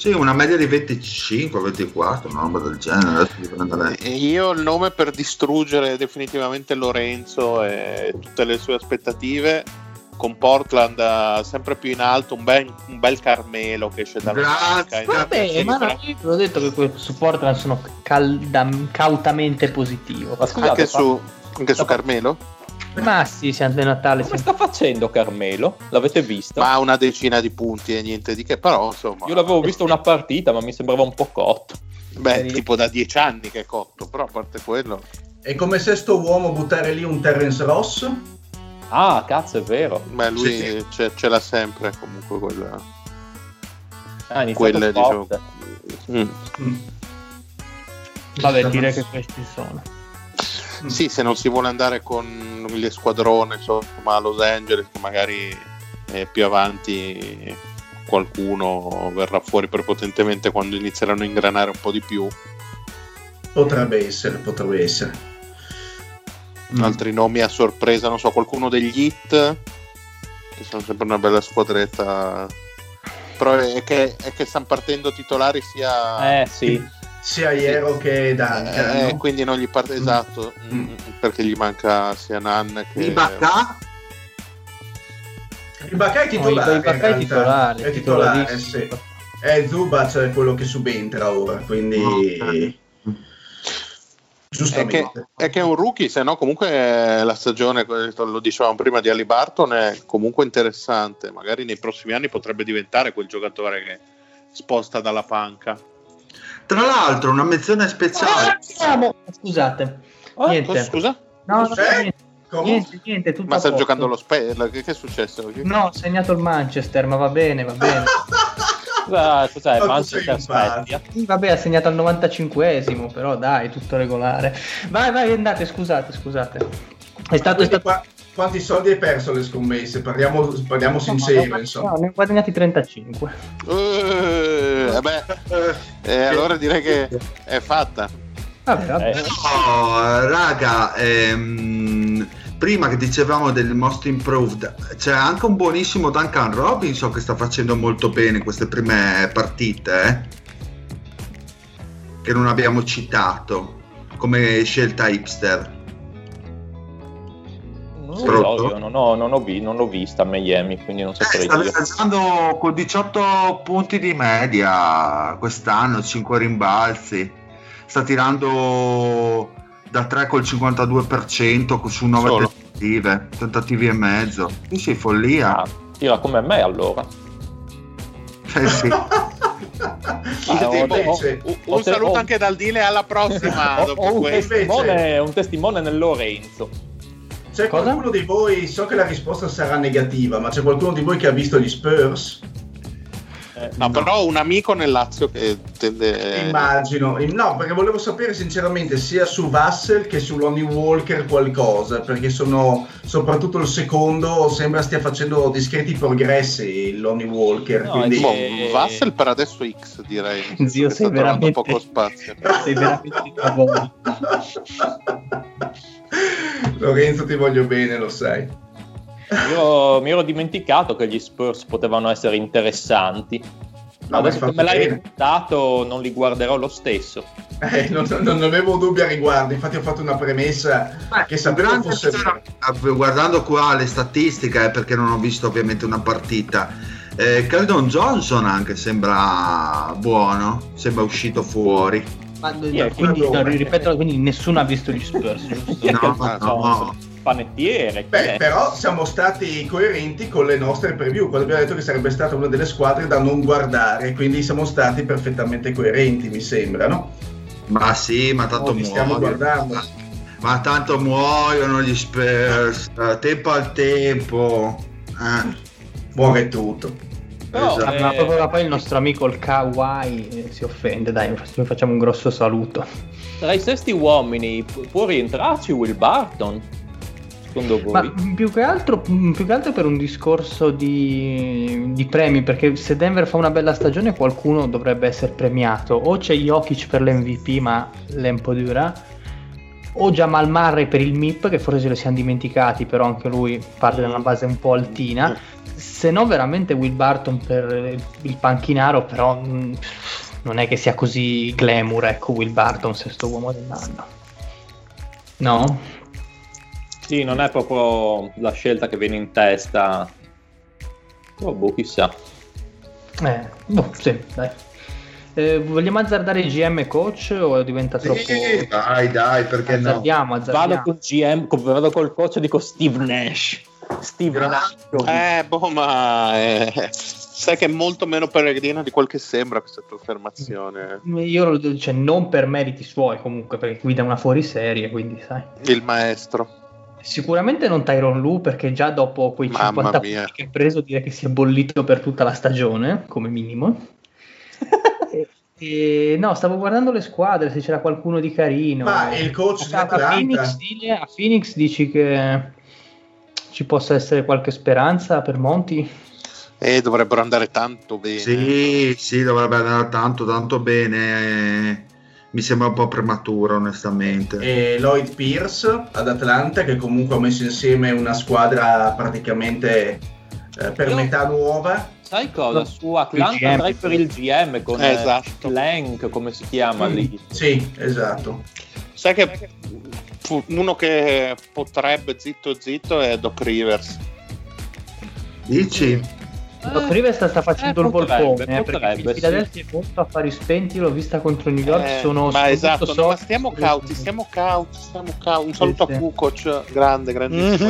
Sì, una media di 25-24, una roba del genere. E io ho il nome per distruggere definitivamente Lorenzo e tutte le sue aspettative. Con Portland eh, sempre più in alto, un bel, un bel Carmelo che esce dalla Grazie. Vabbè, ma no, io l'ho detto che su Portland sono calda- cautamente positivo. Ma scusate, anche su, anche su Carmelo? Ma sì, siamo di Natale. come siamo- sta facendo Carmelo? L'avete visto? Ma una decina di punti e niente di che, però insomma. Io l'avevo visto una partita, ma mi sembrava un po' cotto. Beh, tipo da dieci anni che è cotto, però a parte quello. È come sesto uomo buttare lì un Terence Ross. Ah, cazzo, è vero. Beh, lui Sì. ce, ce l'ha sempre comunque quella. Ah, Quelle, diciamo. Mm. Mm. Vabbè, direi che questi sono. Sì, se non si vuole andare con le squadrone, insomma, a Los Angeles, magari eh, più avanti qualcuno verrà fuori prepotentemente quando inizieranno a ingranare un po' di più. Potrebbe essere, potrebbe essere. Mm. Altri nomi a sorpresa, non so, qualcuno degli Hit, che sono sempre una bella squadretta. Però è che, è che stanno partendo titolari sia... Eh, sì. Sia Iero che Duncan. Eh, no? quindi non gli parte esatto Mm. mm, perché gli manca sia Nan che Ibaka? Il Bacca è titolare. No, in è titolare, È titolare, titolarissimo. sì. È Zubac è quello che subentra ora, quindi... Ok. È Giustamente. che, è che è un rookie, se no comunque la stagione, lo dicevamo prima di Ali Barton, è comunque interessante. Magari nei prossimi anni potrebbe diventare quel giocatore che sposta dalla panca. Tra l'altro, una menzione speciale. Siamo- Scusate. Ah, niente. Cosa, scusa? No, no, Cos'è? niente, Come? niente, niente, tutto Ma sta giocando lo Spell? Che, che è successo? No, ho segnato il Manchester, ma va bene, va bene. Cosa, cos'è? Ma Manchester Spezia? Sì, vabbè, ha segnato al 95esimo, però dai, tutto regolare. Vai, vai, andate, scusate, scusate. È stato... È stato... qua- quanti soldi hai perso le scommesse? Parliamo, parliamo sincero, no, insomma. no, ne ho guadagnati 35. Eh, vabbè, eh, allora direi che è fatta. Vabbè, vabbè. Eh, No, raga, ehm, prima che dicevamo del most improved, c'è anche un buonissimo Duncan Robinson che sta facendo molto bene queste prime partite, eh? che non abbiamo citato come scelta hipster. Non so, io non, ho, non, ho vi- non l'ho vista a Miami, quindi non Eh, saprei sta dire. viaggiando con 18 punti di media quest'anno, 5 rimbalzi. Sta tirando da 3 col 52% su 9 Solo. tentative, tentativi e mezzo. Sì, sì, follia. Ah, tira come me allora. Eh sì. Ah, ho- invece, ho- Un, ho un saluto ho- anche dal Dile alla prossima. ho- dopo ho un, testimone, un testimone nel Lorenzo. C'è Cosa? qualcuno di voi, so che la risposta sarà negativa, ma c'è qualcuno di voi che ha visto gli Spurs? Eh, No, però un amico nel Lazio che tende. Immagino, Im- no, perché volevo sapere sinceramente sia su Vassel che su Lonnie Walker qualcosa, perché sono soprattutto il secondo, sembra stia facendo discreti progressi Lonnie Walker, No, quindi Boh, Vassel per adesso X direi. Zio, sei veramente- poco spazio. Sei veramente. Lorenzo ti voglio bene, lo sai. Io mi ero dimenticato che gli Spurs potevano essere interessanti. No, Adesso che me l'hai ricordato, non li guarderò lo stesso. Eh, non, non avevo dubbi a riguardo, infatti ho fatto una premessa che sapevo fosse scena- guardando qua le statistiche, eh, perché non ho visto ovviamente una partita. Eh, Keldon Johnson anche sembra buono, sembra uscito fuori. Ma, è? quindi, no, ripeto, quindi nessuno ha visto gli Spurs, giusto? No, fa- no. Panettiere? Beh, è? però siamo stati coerenti con le nostre preview, quando abbiamo detto che sarebbe stata una delle squadre da non guardare, quindi siamo stati perfettamente coerenti, mi sembra, no? Ma sì, ma tanto No, li stiamo muoiono. guardando. Ma tanto muoiono gli Spurs, eh, tempo al tempo. Eh. Muore tutto. Però, esatto. eh, Ma proprio poi il nostro amico il Kawhi eh, si offende, dai, noi facciamo un grosso saluto. tra i sesti uomini pu- può rientrarci Will Barton? Secondo voi? Ma più che altro, mm, più che altro per un discorso di, di premi, perché se Denver fa una bella stagione qualcuno dovrebbe essere premiato. O c'è Jokic per l'MVP, ma l'Empo dura, o Jamal Murray per il MIP che forse se lo siamo dimenticati però anche lui parte da una base un po' altina se no veramente Will Barton per il panchinaro però mh, non è che sia così glamour ecco Will Barton sesto uomo dell'anno no? Sì, non è proprio la scelta che viene in testa. Oh, boh, chissà. Eh, boh, sì, dai. Eh, vogliamo azzardare GM coach o diventa troppo... Sì, dai, dai, perché no? azzardiamo, azzardiamo. Vado con GM, con- vado col coach dico Steve Nash. Steve Nash. Eh, boh, ma eh, sai che è molto meno peregrina di quel che sembra questa tua affermazione. Io lo- cioè, non per meriti suoi comunque, perché guida una fuoriserie, quindi sai. Il maestro. Sicuramente non Tyron Lu perché già dopo quei Mamma 50 mia. punti che ha preso direi che si è bollito per tutta la stagione, come minimo. e, no, stavo guardando le squadre, se c'era qualcuno di carino. Ma il coach di a, a? Phoenix, a Phoenix dici che ci possa essere qualche speranza per Monti? E dovrebbero andare tanto bene. Sì, sì, dovrebbe andare tanto, tanto bene. eh, Mi sembra un po' prematuro, onestamente. e Lloyd Pierce ad Atlanta che comunque ha messo insieme una squadra praticamente eh, per Io- metà nuova Sai cosa? No, Su Atlanta andrei per il GM con Eh, esatto. Plank, come si chiama lì. sì esatto Sai che uno che potrebbe zitto zitto è Doc Rivers. Dici? Doc Rivers sta, facendo eh, il volpone eh, perché Philadelphia è molto affari spenti l'ho vista contro New York Eh, sono ma esatto, no, ma stiamo cauti, stiamo cauti, stiamo cauti. Un saluto Sì, a sì. Kukoc, grande, grandissimo.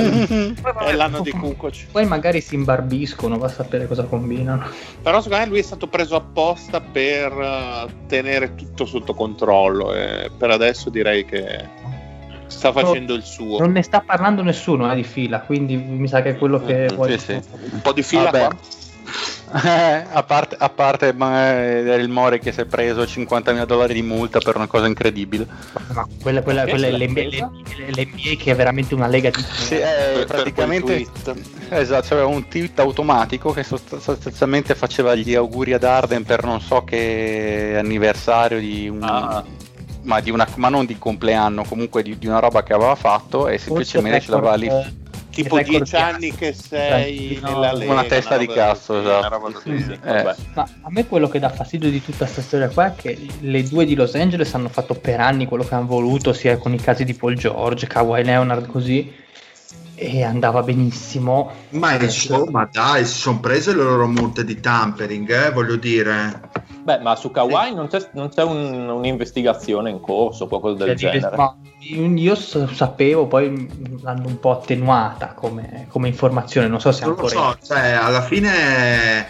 è l'anno di Kukoc. poi magari si imbarbiscono va a sapere cosa combinano Però secondo me lui è stato preso apposta per eh, tenere tutto sotto controllo e per adesso direi che sta facendo il suo. non ne sta parlando nessuno eh, di fila quindi mi sa che è quello che Mm, vuoi sì, sì. Un po' di fila Vabbè. qua. Eh, a parte, a parte ma, eh, il Mori che si è preso 50.000 dollari di multa per una cosa incredibile. ma quella, quella, quella è l'NBA, che è veramente una lega di Sì, eh, praticamente esatto, c'era un tweet automatico che sost- sostanzialmente faceva gli auguri ad Arden per non so che anniversario di un, Ah. Ma, di una, ma non di compleanno, comunque di, di una roba che aveva fatto e semplicemente ce l'aveva lì. Tipo dieci anni che sei no, nella Lega. una testa di roba cazzo, esatto. una Sì, così. sì, Eh. Ma a me quello che dà fastidio di tutta questa storia qua è che le due di Los Angeles hanno fatto per anni quello che hanno voluto, sia con i casi di Paul George, Kawhi Leonard così, e andava benissimo. Ma insomma, dai, si sono prese le loro multe di tampering, eh, voglio dire. Beh, ma su Kawhi non c'è, non c'è un- un'investigazione in corso, qualcosa del Cioè, genere. ma io sapevo, poi l'hanno un po' attenuata come, come informazione, non so se Non lo ancora... so, cioè, alla fine eh,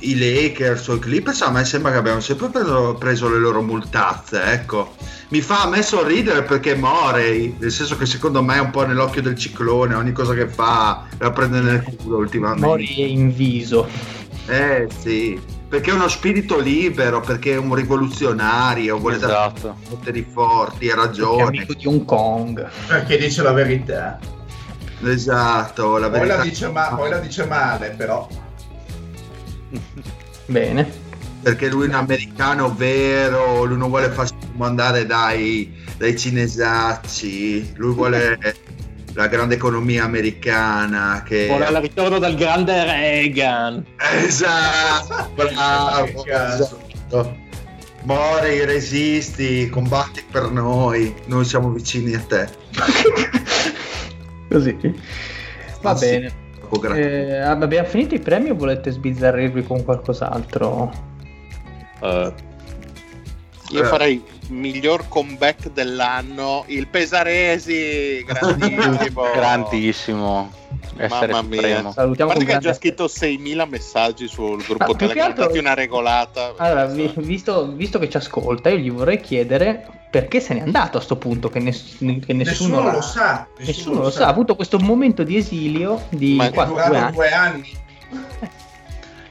i Lakers o i Clippers a me sembra che abbiano sempre preso, preso le loro multazze, ecco. Mi fa a me sorridere perché Morey, nel senso che secondo me è un po' nell'occhio del ciclone, ogni cosa che fa la prende nel culo ultimamente. Mori è in viso. Eh sì, perché è uno spirito libero, perché è un rivoluzionario, vuole dare Esatto. poteri forti, ha Che è ragione. amico di Hong Kong. perché dice la verità Esatto, la poi verità. la dice, ma- poi la dice male però Bene. perché lui è un americano vero, lui non vuole farsi mandare dai, dai cinesacci, lui vuole la grande economia americana che... Ora il ritorno del grande Reagan. Esatto, bravo, esatto. Mori, resisti, combatti per noi, noi siamo vicini a te. Così. Va Ah, sì. bene. Grazie. Eh, abbiamo finito i premi o volete sbizzarrirvi con qualcos'altro? Eh, Io Eh. farei miglior comeback dell'anno, il Pesaresi, grandissimo. Grandissimo. Essere Mamma mia. supremo. Salutiamo con che ha già scritto 6.000 messaggi sul gruppo che Telegram, altro- dati una regolata. Allora, vi- visto, visto che ci ascolta, io gli vorrei chiedere perché se n'è andato a sto punto, che, ness- che nessuno, nessuno, lo sa Nessuno lo sa, ha avuto questo momento di esilio di Ma- è quattro, due anni. due anni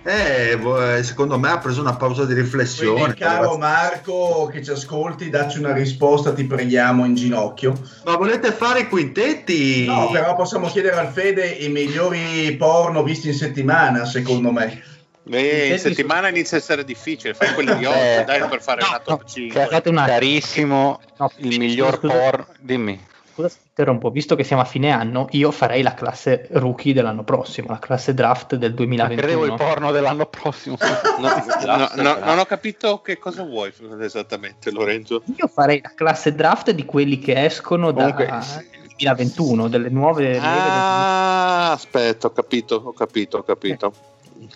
Eh, eh, secondo me ha preso una pausa di riflessione. quindi caro Marco che ci ascolti dacci una risposta ti preghiamo in ginocchio Ma volete fare i quintetti? no però possiamo chiedere al Fede i migliori porno visti in settimana secondo me Eh, in settimana inizia a essere difficile, fai quelli di oggi, Eh, dai per fare no, una top no, 5. Scusate un attimo. Carissimo, No, il miglior porno. Dimmi. Scusa interrompo, visto che siamo a fine anno, io farei la classe rookie dell'anno prossimo, la classe draft del Ma credevo il 2021. porno dell'anno prossimo. No, no, no, non ho capito che cosa vuoi esattamente, Lorenzo. Io farei la classe draft di quelli che escono da Comunque, sì. 2021, delle nuove Ah, aspetta, ho capito, ho capito, ho capito.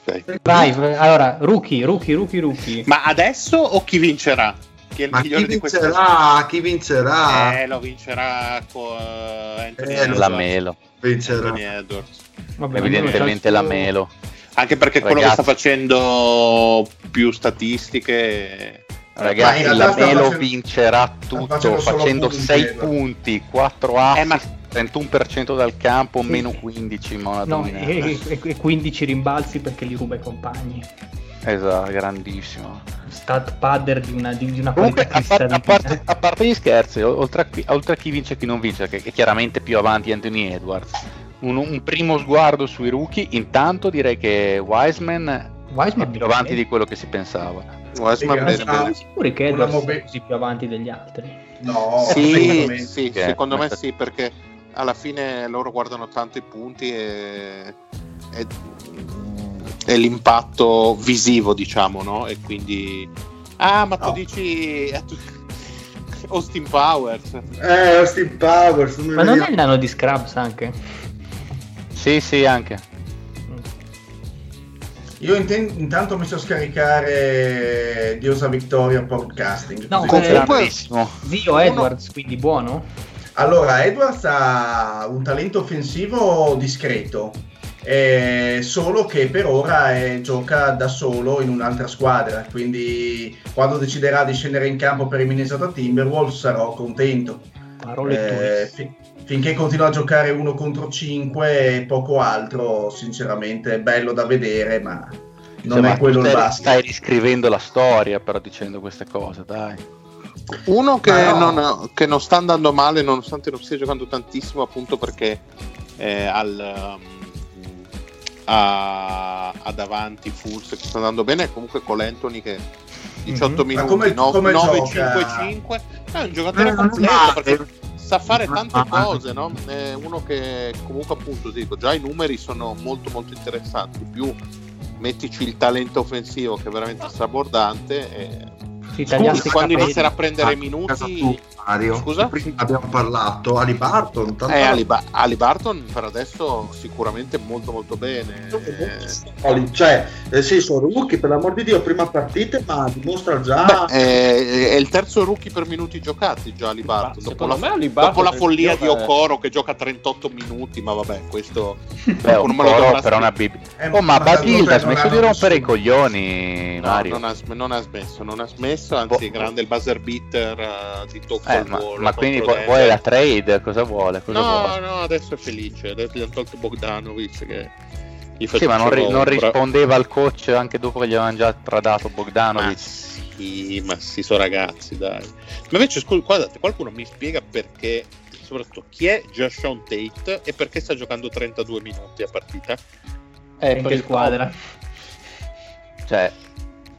Ok. Vai, allora, rookie, rookie, rookie, rookie. Ma adesso o chi vincerà? Chi è il Ma migliore chi di questa vincerà? Chi vincerà? Eh, lo vincerà con Anthony Eh. La Melo. vincerà. Anthony Edwards. Vabbè, Evidentemente la Melo. Anche perché quello che Ragazzi. sta facendo più statistiche. Ragazzi, la Melo facendo- vincerà tutto facendo solo facendo punti, 6 Edward. punti, 4 assist, Eh, ma- 31% dal campo, meno 15 in No, e, e- e 15 rimbalzi perché li ruba ai compagni. Esatto, grandissimo. Stat padder di una, di, di una Comunque, a, par- a parte, a parte gli scherzi, oltre a, chi, oltre a chi vince e chi non vince, che è chiaramente più avanti Anthony Edwards, un, un primo sguardo sui rookie, intanto direi che Wiseman Wiseman è più bene. avanti di quello che si pensava. Wiseman Sì, bene, sì. bene. Sicuri che Edwards mobe- sia così più avanti degli altri. No, Sì, sì, Che- secondo me sì, perché alla fine loro guardano tanto i punti e, e- e l'impatto visivo, diciamo, no? E quindi... Ah, ma tu No. dici... Austin Powers. Eh, Austin Powers. non Ma non è il nano di Scrubs anche? Sì, sì, anche. Io inten- intanto ho messo a scaricare Diosa Victoria Podcasting. No, Comunque-. Zio Edwards, quindi buono? Allora, Edwards ha un talento offensivo discreto, eh, solo che per ora eh, gioca da solo in un'altra squadra, quindi quando deciderà di scendere in campo per i Minnesota Timberwolves sarò contento. Parole Eh, tue. fi- finché continua a giocare uno contro 5 e poco altro, sinceramente è bello da vedere, ma non Cioè, ma è quello il stai, basket. stai riscrivendo la storia però dicendo queste cose, dai. Uno che, no. non, che non sta andando male, nonostante non stia giocando tantissimo, appunto perché eh, al, um, ha, ha davanti Fulz che sta andando bene, e comunque con l'Anthony che 18 Mhm. Ma minuti, come- 9, come 9 gioca? 5 5 è un giocatore Eh, completo perché sa fare tante cose, no? È uno che comunque appunto dico, già i numeri sono molto molto interessanti, più mettici il talento offensivo che è veramente strabordante e Sì, tagliarsi Scusi, i quando capelli. inizierà a prendere Ah, minuti casa tua, Mario. Scusa? Prima abbiamo parlato Ali Barton. tanto- Eh, Ali, Ba- Ali Barton per adesso sicuramente molto molto bene. Eh, Cioè, nel senso, rookie per l'amor di Dio, prima partita, ma dimostra già. beh, è, è il terzo rookie per minuti giocati già Ali Barton. Dopo la, Ali Barton dopo la è follia di. Okoro che gioca 38 minuti, ma vabbè, questo Beh, non un me lo però una Bibbia. Eh, Oh, ma ma Badilda ha smesso di rompere i coglioni, No, Mario. non ha, sm- non ha smesso, ha smesso, anzi, Boh. grande il buzzer beater eh, di tocco Eh, al ma, volo. ma quindi vu- vuole la trade? Cosa vuole? Cosa No, vuole? no, adesso è felice. Adesso gli hanno tolto Bogdanovic che gli Sì, ma non, ri- non rispondeva al coach anche dopo che gli avevano già tradato Ma Bogdanovic. sì, ma sì, sono ragazzi, dai. Ma invece, scusa, guardate, qualcuno mi spiega perché, soprattutto, chi è Joshon Tate e perché sta giocando 32 minuti a partita? Eh, in per che il squadra? Cioè,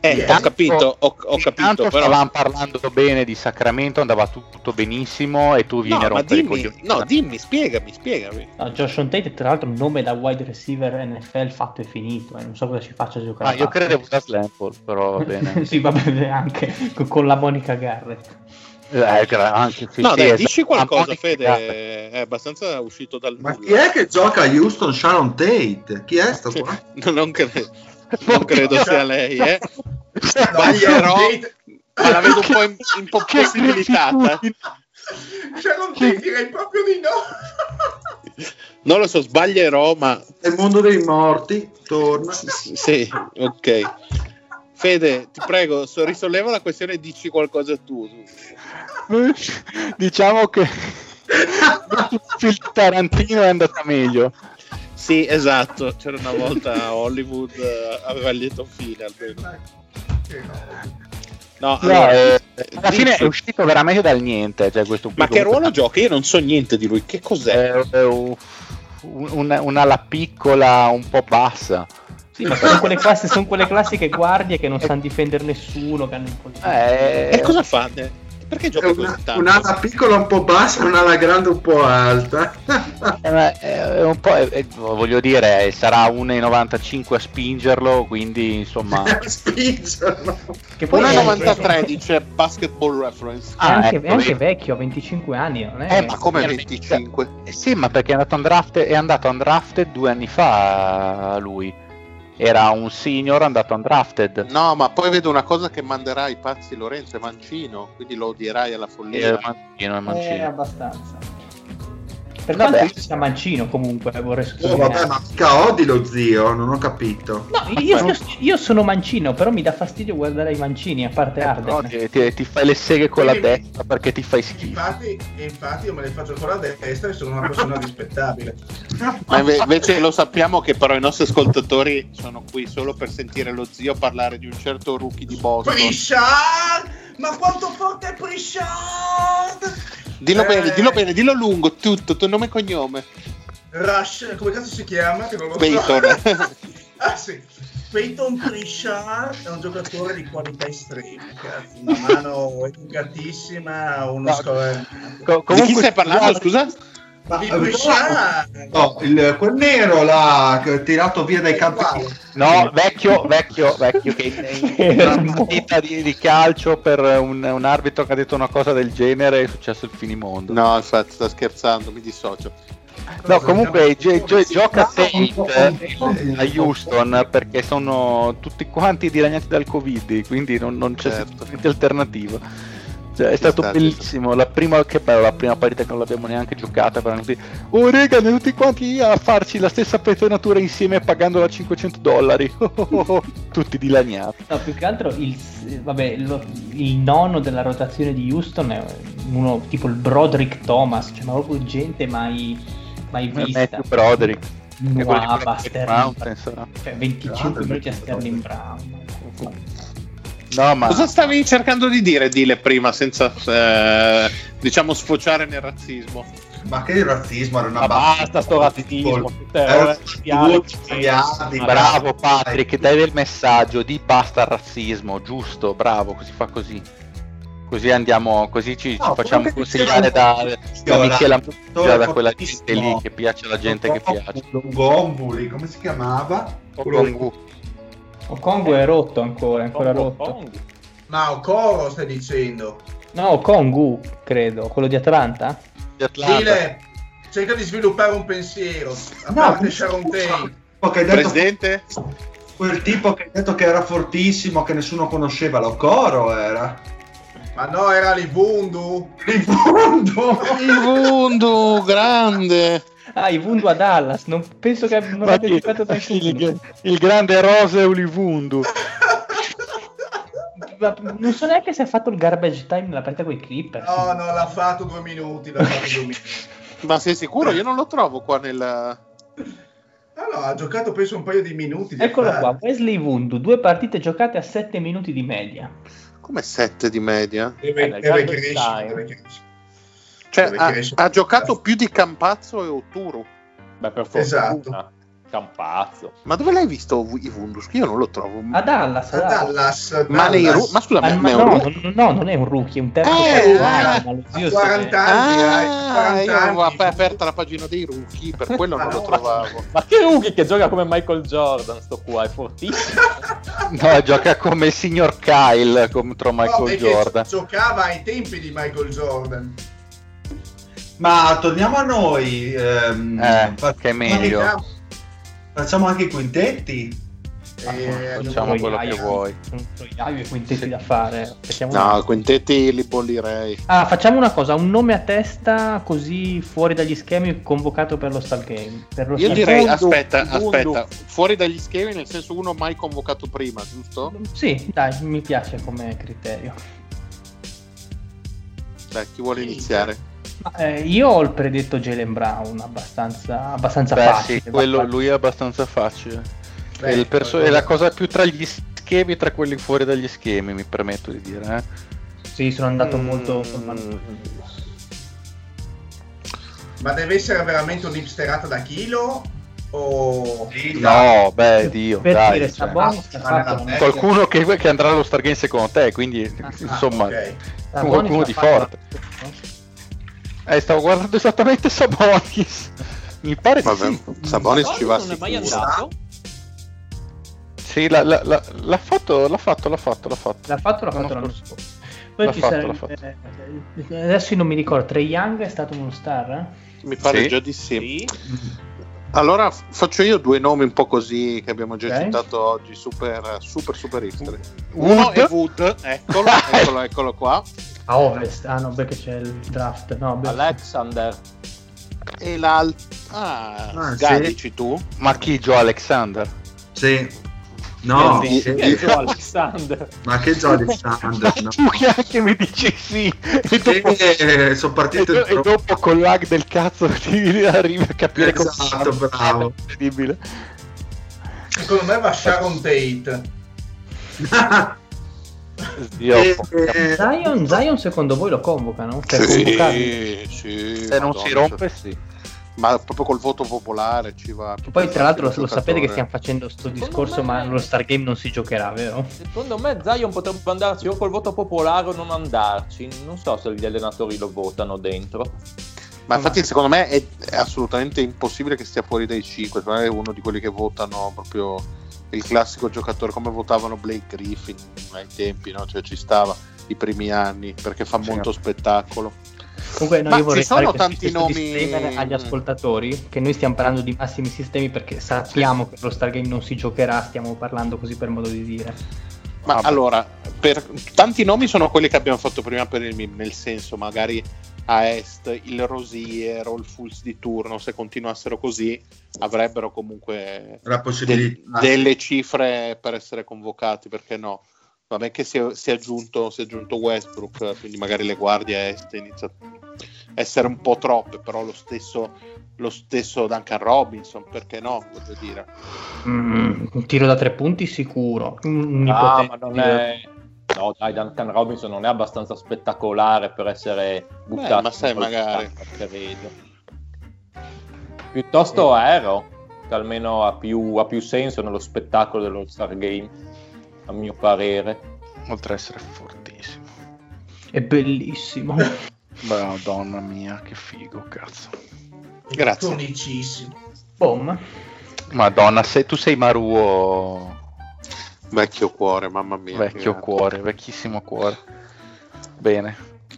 Eh, ho capito, ho, ho capito, però... stavamo parlando bene di Sacramento, andava tutto benissimo e tu vieni No, a rompere i dimmi, coglioni. no, dimmi, spiegami, spiegami. No, Josh Tate, tra l'altro, un nome da wide receiver NFL fatto e finito. eh, Non so cosa ci faccia a giocare. Ah, io credevo da Slample, però va bene. sì, va bene anche con- la Monica Garrett. Eh, gra- anche, sì, no, sì, dai, esatto. dici qualcosa, Fede, è abbastanza uscito dal Ma nulla. chi è che gioca a Houston Sharon Tate? Chi è sto qua? non, credo, non credo sia lei, eh. Sbaglierò, Tate- ma la vedo un po' in- impossibilitata. Sharon Tate direi proprio di no. Non lo so, sbaglierò, ma Nel mondo dei morti, torna. S- Sì, ok. Fede, ti prego, so- risolleva la questione e dici qualcosa tu. diciamo che il Tarantino è andata meglio. Sì, esatto, c'era una volta a Hollywood, eh, aveva il lieto fine almeno. No, No, allora, eh, eh, alla fine è uscito veramente dal niente. Cioè questo ma che ruolo gioca? Io non so niente di lui, che cos'è? Un- una, un'ala piccola, un po' bassa. Sì, ma sono quelle, classi- sono quelle classiche guardie che non sanno difendere nessuno, che hanno. Eh, E cosa fate? Perché È giochi una- così tanto? un'ala piccola un po' bassa e un'ala grande un po' alta. eh, è un po', eh, voglio dire, sarà 1,95 a spingerlo, quindi insomma... Spingerlo. Che poi è anche, 1,93 dice Basketball Reference. è Ah, anche- ecco, è anche vecchio, ha 25 anni, non è? Eh, ma come eh, 25? Eh sì, ma perché è andato undrafted, è andato undrafted due anni fa lui. Era un senior andato undrafted. No, ma poi vedo una cosa che manderà ai pazzi Lorenzo e Mancino, quindi lo odierai alla È follia. mancino, è Eh, mancino. abbastanza. Per Vabbè. quanto io sia mancino comunque, vorrei Oh, sottolineare. vabbè, ma mica odi lo zio, non ho capito. No, io, io- io sono mancino, però mi dà fastidio guardare i mancini, a parte Eh, Arden. ti, ti- ti fai le seghe con la destra perché ti fai schifo. Infatti, infatti io me le faccio con la destra e sono una persona rispettabile. Ma inve- invece lo sappiamo che però i nostri ascoltatori sono qui solo per sentire lo zio parlare di un certo rookie di Boston. Prishad! Ma quanto forte è Prishad! Dillo Eh. bene, dillo bene, dillo lungo, tutto, tuo nome e cognome. Rush, come cazzo si chiama? Che non lo so. Peyton. ah sì. Peyton Pritchard è un giocatore di qualità estrema, cazzo. una mano educatissima, uno No. scorre... Co- Di chi stai parlando, scusa? Ma, no, il- quel nero là che è tirato via dai campi. Quale? No, vecchio, vecchio, vecchio, che in- una partita di, di calcio per un, un arbitro che ha detto una cosa del genere è successo il finimondo. No, infatti, sta scherzando, mi dissocio. No, comunque gio- gio- gioca Tate eh, a Houston perché sono tutti quanti dilaniati dal Covid, quindi non, non c'è Certo. assolutamente alternativa. Cioè, è stato sta, bellissimo. La prima, che bello, la prima partita che non l'abbiamo neanche giocata. Per tutti, oh, rega, andiamo tutti quanti a farci la stessa pettonatura insieme pagandola 500 dollari. tutti dilaniati. No, più che altro il, vabbè, lo- il nono della rotazione di Houston è uno tipo il Broderick Thomas, cioè ma proprio gente mai, mai vista. Matthew Broderick. Black Sterling Mountain, sarà. cioè 25 Grande minuti a Sterling Brown. No, ma Cosa stavi cercando di dire, Dile, prima, senza, eh, diciamo, sfociare nel razzismo? Ma che razzismo era una Ma basta sto razzismo, Era miliardi, Ma Bravo Patrick, dai del messaggio di basta al razzismo, giusto, bravo, così fa così. Così andiamo, così ci, ci No, facciamo quello che consigliare da, da Michela attore da quella gente lì che piace alla gente che piace. Gombuli, come si chiamava? Congu. Okongu è rotto ancora, è ancora rotto. Ma Okoro stai dicendo? No, Okongu, credo, quello di Atlanta. Di Atlanta. Dile, cerca di sviluppare un pensiero. A No, parte Sharon Tate. detto- Presidente? quel tipo che ha detto che era fortissimo, che nessuno conosceva, lo coro era. Ma no, era Livundu. In fondo! Il Vundu, grande! Ah, i Vundu a Dallas, non penso che non abbia giocato da il, il grande Rose Ulivundu. Non so neanche se ha fatto il garbage time nella partita con i Clippers. No, no, l'ha fatto due minuti. L'ha fatto due minuti. Ma sei sicuro? Io non lo trovo qua nel... Ah no, ha giocato penso un paio di minuti. di Eccolo qua, Wesley Vundu, due partite giocate a 7 minuti di media. Come 7 di media? Deve, Eh, crescere, deve crescere. Cioè, ha, ha giocato più di Campazzo e Oturu. Beh, per fortuna. Esatto. Campazzo. Ma dove l'hai visto i Vundus? Io non lo trovo. A Dallas, a Dallas. Dallas, Ma, ru- ma scusa, Ma, ma, è un no, rookie? non- no, non è un rookie, è un terzo Eh, ah, a zio 40 se- anni, eh, Ah, 40 io avevo anni. aperta la pagina dei rookie, per quello non lo no. trovavo. Ma che rookie che gioca come Michael Jordan, sto qua, è fortissimo. No, gioca come il signor Kyle contro No, Michael perché Jordan. giocava ai tempi di Michael Jordan. Ma torniamo a noi. ehm, Eh, fa- che è meglio. Vediamo. Facciamo anche i quintetti. Eh, Facciamo quello che Troiaio. vuoi. Un troiaio e quintetti da fare. Un No, attimo. quintetti li bollirei. Ah, facciamo una cosa, un nome a testa così fuori dagli schemi convocato per lo Star Game. Per lo Io Star direi, Game. aspetta, Vundu. aspetta, fuori dagli schemi, nel senso uno mai convocato prima, giusto? Sì, dai, mi piace come criterio. Dai, chi vuole iniziare? Eh, io ho il predetto Jalen Brown, abbastanza, abbastanza Beh, facile. sì, quello, lui è abbastanza facile. Beh, è, il perso- è la cosa più tra gli schemi tra quelli fuori dagli schemi, mi permetto di dire. Eh. Sì, sono andato Mm, molto... Ma deve essere veramente un'hipsterata da chilo? o... No, beh, Dio, per dai. dire, cioè, Sabonis ah, fatto qualcuno che, che andrà allo Stargame secondo te, quindi Ah, insomma, ok. Sabonis qualcuno di fatto- forte. Eh, stavo guardando esattamente Sabonis. Mi pare Vabbè, sì. Sabonis ci va non è mai andato. Sì, la- la- la- l'ha fatto, l'ha fatto, l'ha fatto, l'ha fatto. L'ha fatto, l'ha fatto l'anno scorso. Poi L'ha ci fatto, l'ha fatto. eh, adesso io non mi ricordo, Trey Young è stato uno star? eh? Mi pare Sì. già di sì. Sì. Allora faccio io due nomi un po' così che abbiamo già Ok. citato oggi, super super super hipster. Wood. Uno è Wood, eccolo, eccolo, eccolo qua. A ovest, ah no, perché c'è il draft. No, beh, Alexander. E l'altro... Ah, Ah, sì. dici tu? Ma chi Joe Alexander? Sì. No, Sì. che- Joe Alexander? ma che Joe Alexander? No. Tu che anche mi dici sì. E dopo, Eh, sono e partito do- e dopo con lag del cazzo ti arrivi a capire Esatto, bravo. incredibile. Secondo me va Sharon Tate. Dio, Eh, porca- eh, Zion, Zion secondo voi lo convocano? Cioè, convocarli? sì. se non si rompe, sì. Ma proprio col voto popolare ci va. Che poi tra l'altro lo, lo sapete che stiamo facendo sto Secondo discorso, me- ma lo Stargame non si giocherà, vero? Secondo me Zion potrebbe andarci o col voto popolare o non andarci. Non so se gli allenatori lo votano dentro. Ma infatti secondo me è, è assolutamente impossibile che stia fuori dai 5, secondo me è uno di quelli che votano proprio il classico giocatore come votavano Blake Griffin ai tempi, no? cioè ci stava i primi anni perché fa Sì. molto spettacolo. Comunque no, Ma io vorrei ci sono fare tanti nomi- agli ascoltatori che noi stiamo parlando di massimi sistemi perché sappiamo che lo Stargame non si giocherà, stiamo parlando così per modo di dire. Ma Vabbè. allora, per, tanti nomi sono quelli che abbiamo fatto prima per il MIM, nel senso magari a Est il Rosier o il Fulls di turno, se continuassero così, avrebbero comunque possibilità. delle cifre per essere convocati, perché no? Vabbè che si è, si è aggiunto, si è aggiunto Westbrook, quindi magari le guardie a Est iniziano a essere un po' troppe, però lo stesso, lo stesso Duncan Robinson, perché no? Voglio dire. Mm, un tiro da tre punti sicuro. Un Ah, ma non è. No, dai, Duncan Robinson non è abbastanza spettacolare per essere buttato. ma sai, magari. credo. Piuttosto Aero, che almeno ha più, ha più senso nello spettacolo dello Star Game, a mio parere. Oltre ad essere fortissimo. È bellissimo. Madonna mia, che figo, cazzo. Grazie. Tonicissimo. Boom. Madonna, se tu sei Maruo, Vecchio cuore, mamma mia. vecchio che- cuore, vecchissimo cuore. Bene,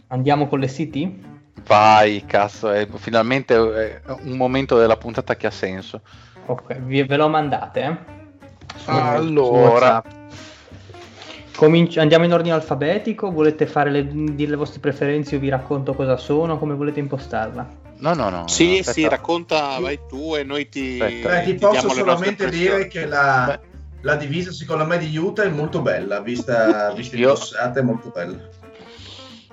Andiamo con le city? vai, cazzo, è finalmente è un momento della puntata che ha senso. Ok, vi- ve lo mandate. Eh? Su- Allora. Cominci- andiamo in ordine alfabetico? Volete fare le, dire le vostre preferenze? Io vi racconto cosa sono, come volete impostarla? No, no, no. Sì, aspetta. sì, racconta, vai tu e noi ti, Aspetta. Beh, ti ti posso solamente dire che la, la divisa secondo me di Utah è molto bella, vista, vista Io- indossata è molto bella.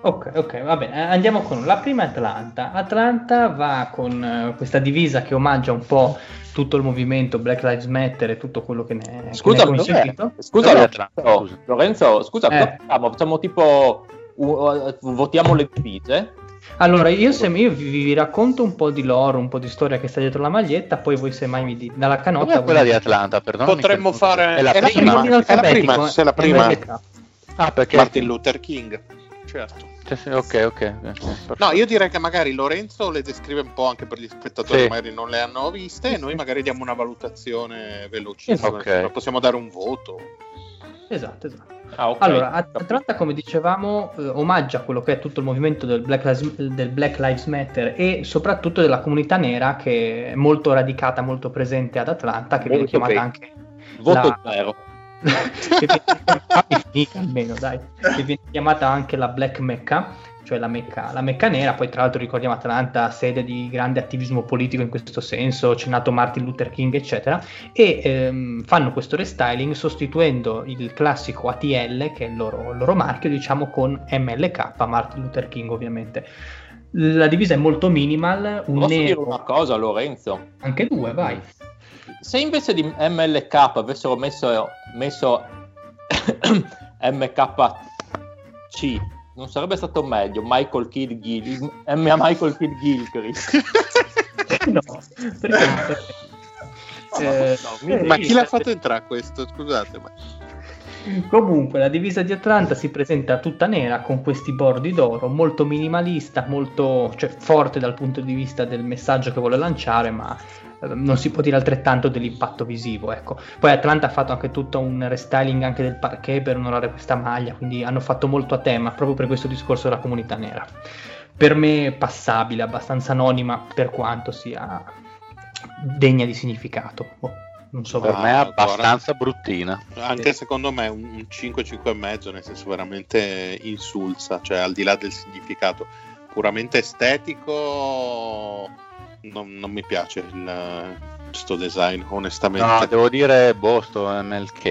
Ok, ok, va bene. Eh, Andiamo con la prima Atlanta. Atlanta va con eh, questa divisa che omaggia un po' tutto il movimento Black Lives Matter e tutto quello che ne, Scusa, che ne è. Scusa, Lorenzo? Scusa. Lorenzo, scusa, Eh. facciamo? Facciamo tipo. uh, votiamo le divise? Allora, io, se, io vi, vi racconto un po' di lore, un po' di storia che sta dietro la maglietta, poi voi semmai mi dite dalla canotta. Dov'è quella voi- di Atlanta? Perdonami Potremmo che- fare- È la è la prima? È la prima, se è la prima. Ah, perché? Martin Luther King. Certo. Cioè, sì, ok, ok. eh. No, io direi che magari Lorenzo le descrive un po' anche per gli spettatori Sì. che magari non le hanno viste e noi magari diamo una valutazione velocissima. Ok. insomma, Possiamo dare un voto. Esatto, esatto. Ah, ok. Allora, At- Atlanta, come dicevamo, eh, omaggia quello che è tutto il movimento del Black, Lives, del Black Lives Matter e soprattutto della comunità nera che è molto radicata, molto presente ad Atlanta, che viene Molto chiamata bene. anche Voto la- zero. Che viene, almeno, dai, che viene chiamata anche la Black Mecca, cioè la Mecca, la Mecca nera, poi tra l'altro ricordiamo Atlanta, sede di grande attivismo politico in questo senso, c'è nato Martin Luther King, eccetera, e ehm, fanno questo restyling sostituendo il classico ATL, che è il loro, il loro marchio, diciamo, con MLK, Martin Luther King ovviamente. La divisa è molto minimal, un Posso dire nero, una cosa, Lorenzo? anche due, vai. Se invece di MLK avessero messo, messo MKC, non sarebbe stato meglio Michael Kidd Gil, M- Michael Kidd Gilchrist? no, perché, Eh, mi Ma chi l'ha dite- fatto entrare questo? Scusate, ma... Comunque la divisa di Atlanta si presenta tutta nera con questi bordi d'oro, molto minimalista, molto cioè, forte dal punto di vista del messaggio che vuole lanciare, ma eh, non si può dire altrettanto dell'impatto visivo. Ecco. Poi Atlanta ha fatto anche tutto un restyling anche del parquet per onorare questa maglia, quindi hanno fatto molto a tema proprio per questo discorso della comunità nera. Per me passabile, abbastanza anonima per quanto sia degna di significato. Boh, non so Per me è abbastanza bruttina. Anche secondo me un, un 5, 5 e mezzo, nel senso veramente insulsa, cioè al di là del significato puramente estetico, non, non mi piace il, sto design, onestamente. No, devo dire, boh, sto MLK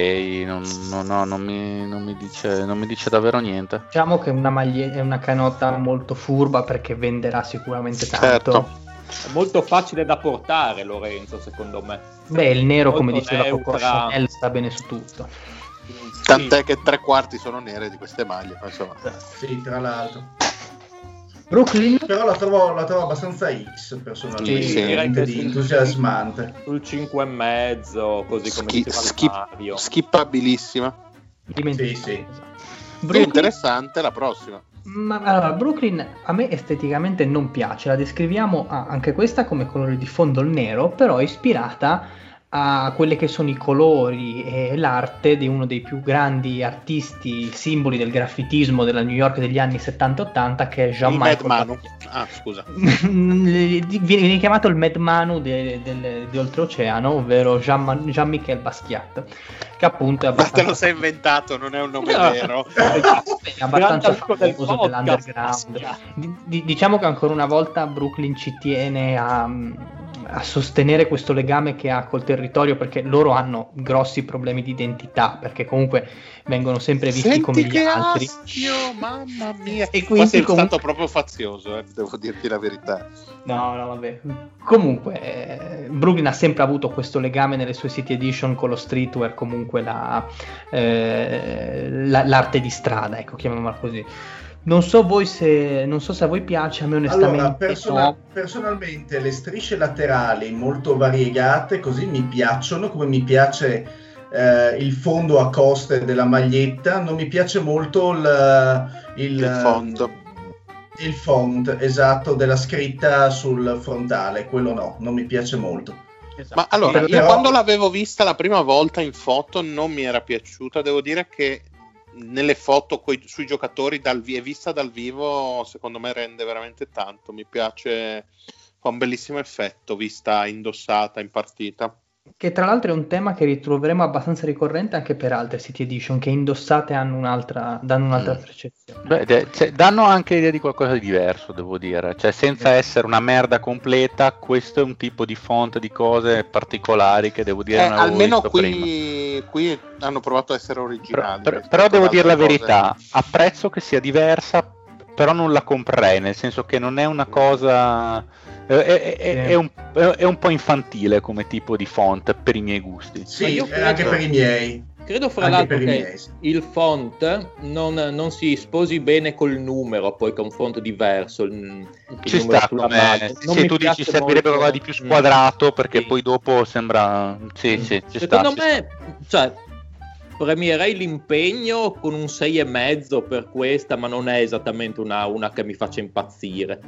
non, non- no, non mi, non mi dice, non mi dice davvero niente. Diciamo che è una, maglie- è una canota molto furba perché venderà sicuramente tanto. Certo. È molto facile da portare Lorenzo, secondo me. Beh, il nero, come diceva Coco. Chanel, sta bene su tutto. Tant'è che tre quarti sono nere di queste maglie, ma insomma. Sì, tra l'altro. Brooklyn, Però la trovo, la trovo abbastanza X personalmente, Sì, direi che di sì. entusiasmante. Sul 5 e mezzo, così come Schi- diceva schip- Mario. skippabilissima. Sì, sì. Più Brooklyn, interessante la prossima. Ma, allora, Brooklyn a me esteticamente non piace, la descriviamo anche questa come colore di fondo nero, però ispirata a quelli che sono i colori e l'arte di uno dei più grandi artisti, simboli del graffitismo della New York degli anni 70-80 che è Il Jean-Michel Mad Manu. Ah, scusa. viene, viene chiamato il Mad Manu di oltreoceano, ovvero Jean- Jean-Michel Basquiat, che appunto è Ma te lo abbastanza, sei inventato, non è un nome No. vero. è abbastanza famoso dell'underground. Di- diciamo che ancora una volta Brooklyn ci tiene a, a sostenere questo legame che ha col territorio perché loro hanno grossi problemi di identità, perché comunque vengono sempre visti Senti come gli che altri. astio, mamma mia. E Qua quindi sei comunque- stato proprio fazioso, eh, devo dirti la verità. No, no, vabbè. Comunque, eh, Brooklyn ha sempre avuto questo legame nelle sue City Edition con lo streetwear, comunque la, eh, la- l'arte di strada, ecco, chiamiamola così. Non so voi se, non so se a voi piace, a me onestamente Allora, persona- no. personalmente le strisce laterali molto variegate così mi piacciono, come mi piace eh, il fondo a coste della maglietta, non mi piace molto il, il, Il font. il font, esatto, della scritta sul frontale, quello no, non mi piace molto. Ma allora, io però- quando l'avevo vista la prima volta in foto non mi era piaciuta, devo dire che nelle foto coi- sui giocatori dal e vista dal vivo secondo me rende veramente tanto, mi piace, fa un bellissimo effetto vista indossata in partita. Che tra l'altro è un tema che ritroveremo abbastanza ricorrente anche per altre City Edition, che indossate hanno un'altra, danno un'altra Mm. percezione. Beh, cioè, danno anche idea di qualcosa di diverso, devo dire. Cioè, senza essere una merda completa, questo è un tipo di font di cose particolari che devo dire Eh, non avevo almeno visto prima. qui, qui hanno provato a essere originali. però- rispetto però ad devo dire la cose. verità, apprezzo che sia diversa, però non la comprerei, nel senso che non è una cosa... È, è- è- Sì. è un, è un po' infantile come tipo di font per i miei gusti. Sì, eh, anche credo- per i miei. Credo fra Anche l'altro per i che miei, il font non, non si sposi bene col numero, poi che è un font diverso. Il, il Ci sta, come, se tu dici servirebbe qualcosa di più Mm. squadrato perché Sì. poi dopo sembra... Sì, Mm. sì, Secondo sta. me, cioè, premierei l'impegno con un 6,5 per questa, ma non è esattamente una, una che mi faccia impazzire.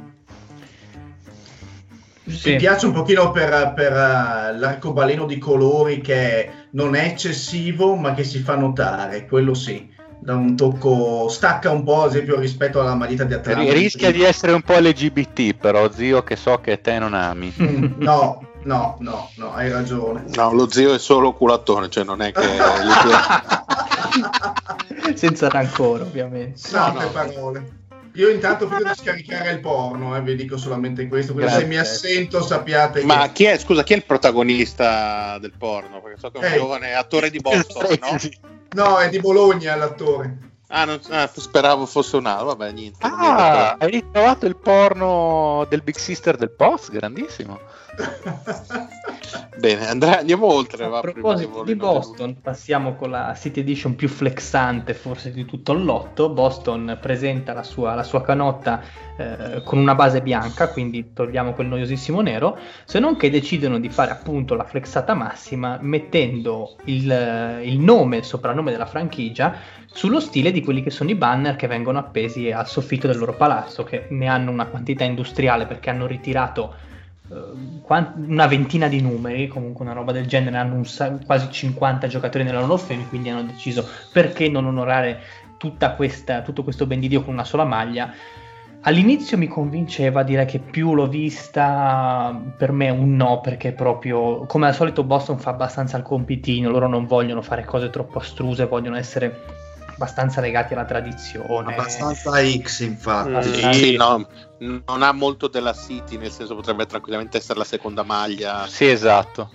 Sì. Mi piace un pochino per, per, eh, l'arcobaleno di colori che non è eccessivo ma che si fa notare, quello sì, da un tocco, stacca un po' ad esempio rispetto alla maglietta di. Atlanta. Ri- Rischia di essere un po' LGBT però, zio, che so che te non ami. Mm, No, no, no, no, hai ragione. No, lo zio è solo culatone, cioè non è che. Senza rancore, ovviamente. Sante no. parole. Io intanto vedo di scaricare il porno, eh, vi dico solamente questo, quindi se mi assento sappiate che... Ma chi è, scusa, chi è il protagonista del porno? Perché so che è un giovane attore di Boston, no? No, è di Bologna l'attore. Ah, non- ah, speravo fosse un altro, vabbè, niente. Ah, hai ritrovato il porno del Big Sister del Post? Grandissimo. Bene, Andrea, andiamo oltre. A va, che proposito di Boston, passiamo con la City Edition più flexante forse di tutto il lotto. Boston presenta la sua, la sua canotta eh, con una base bianca, quindi togliamo quel noiosissimo nero, se non che decidono di fare appunto la flexata massima mettendo il, il nome, il soprannome della franchigia sullo stile di quelli che sono i banner che vengono appesi al soffitto del loro palazzo, che ne hanno una quantità industriale perché hanno ritirato eh, una ventina di numeri, comunque una roba del genere, hanno sa- quasi 50 giocatori nella loro of quindi hanno deciso perché non onorare questa, tutto questo ben di Dio con una sola maglia. All'inizio mi convinceva, direi che più l'ho vista, per me un no, perché proprio, come al solito Boston fa abbastanza il compitino, loro non vogliono fare cose troppo astruse, vogliono essere abbastanza legati alla tradizione. Abbastanza X, infatti. Mm, sì, no, non ha molto della City, nel senso potrebbe tranquillamente essere la seconda maglia. Sì, esatto.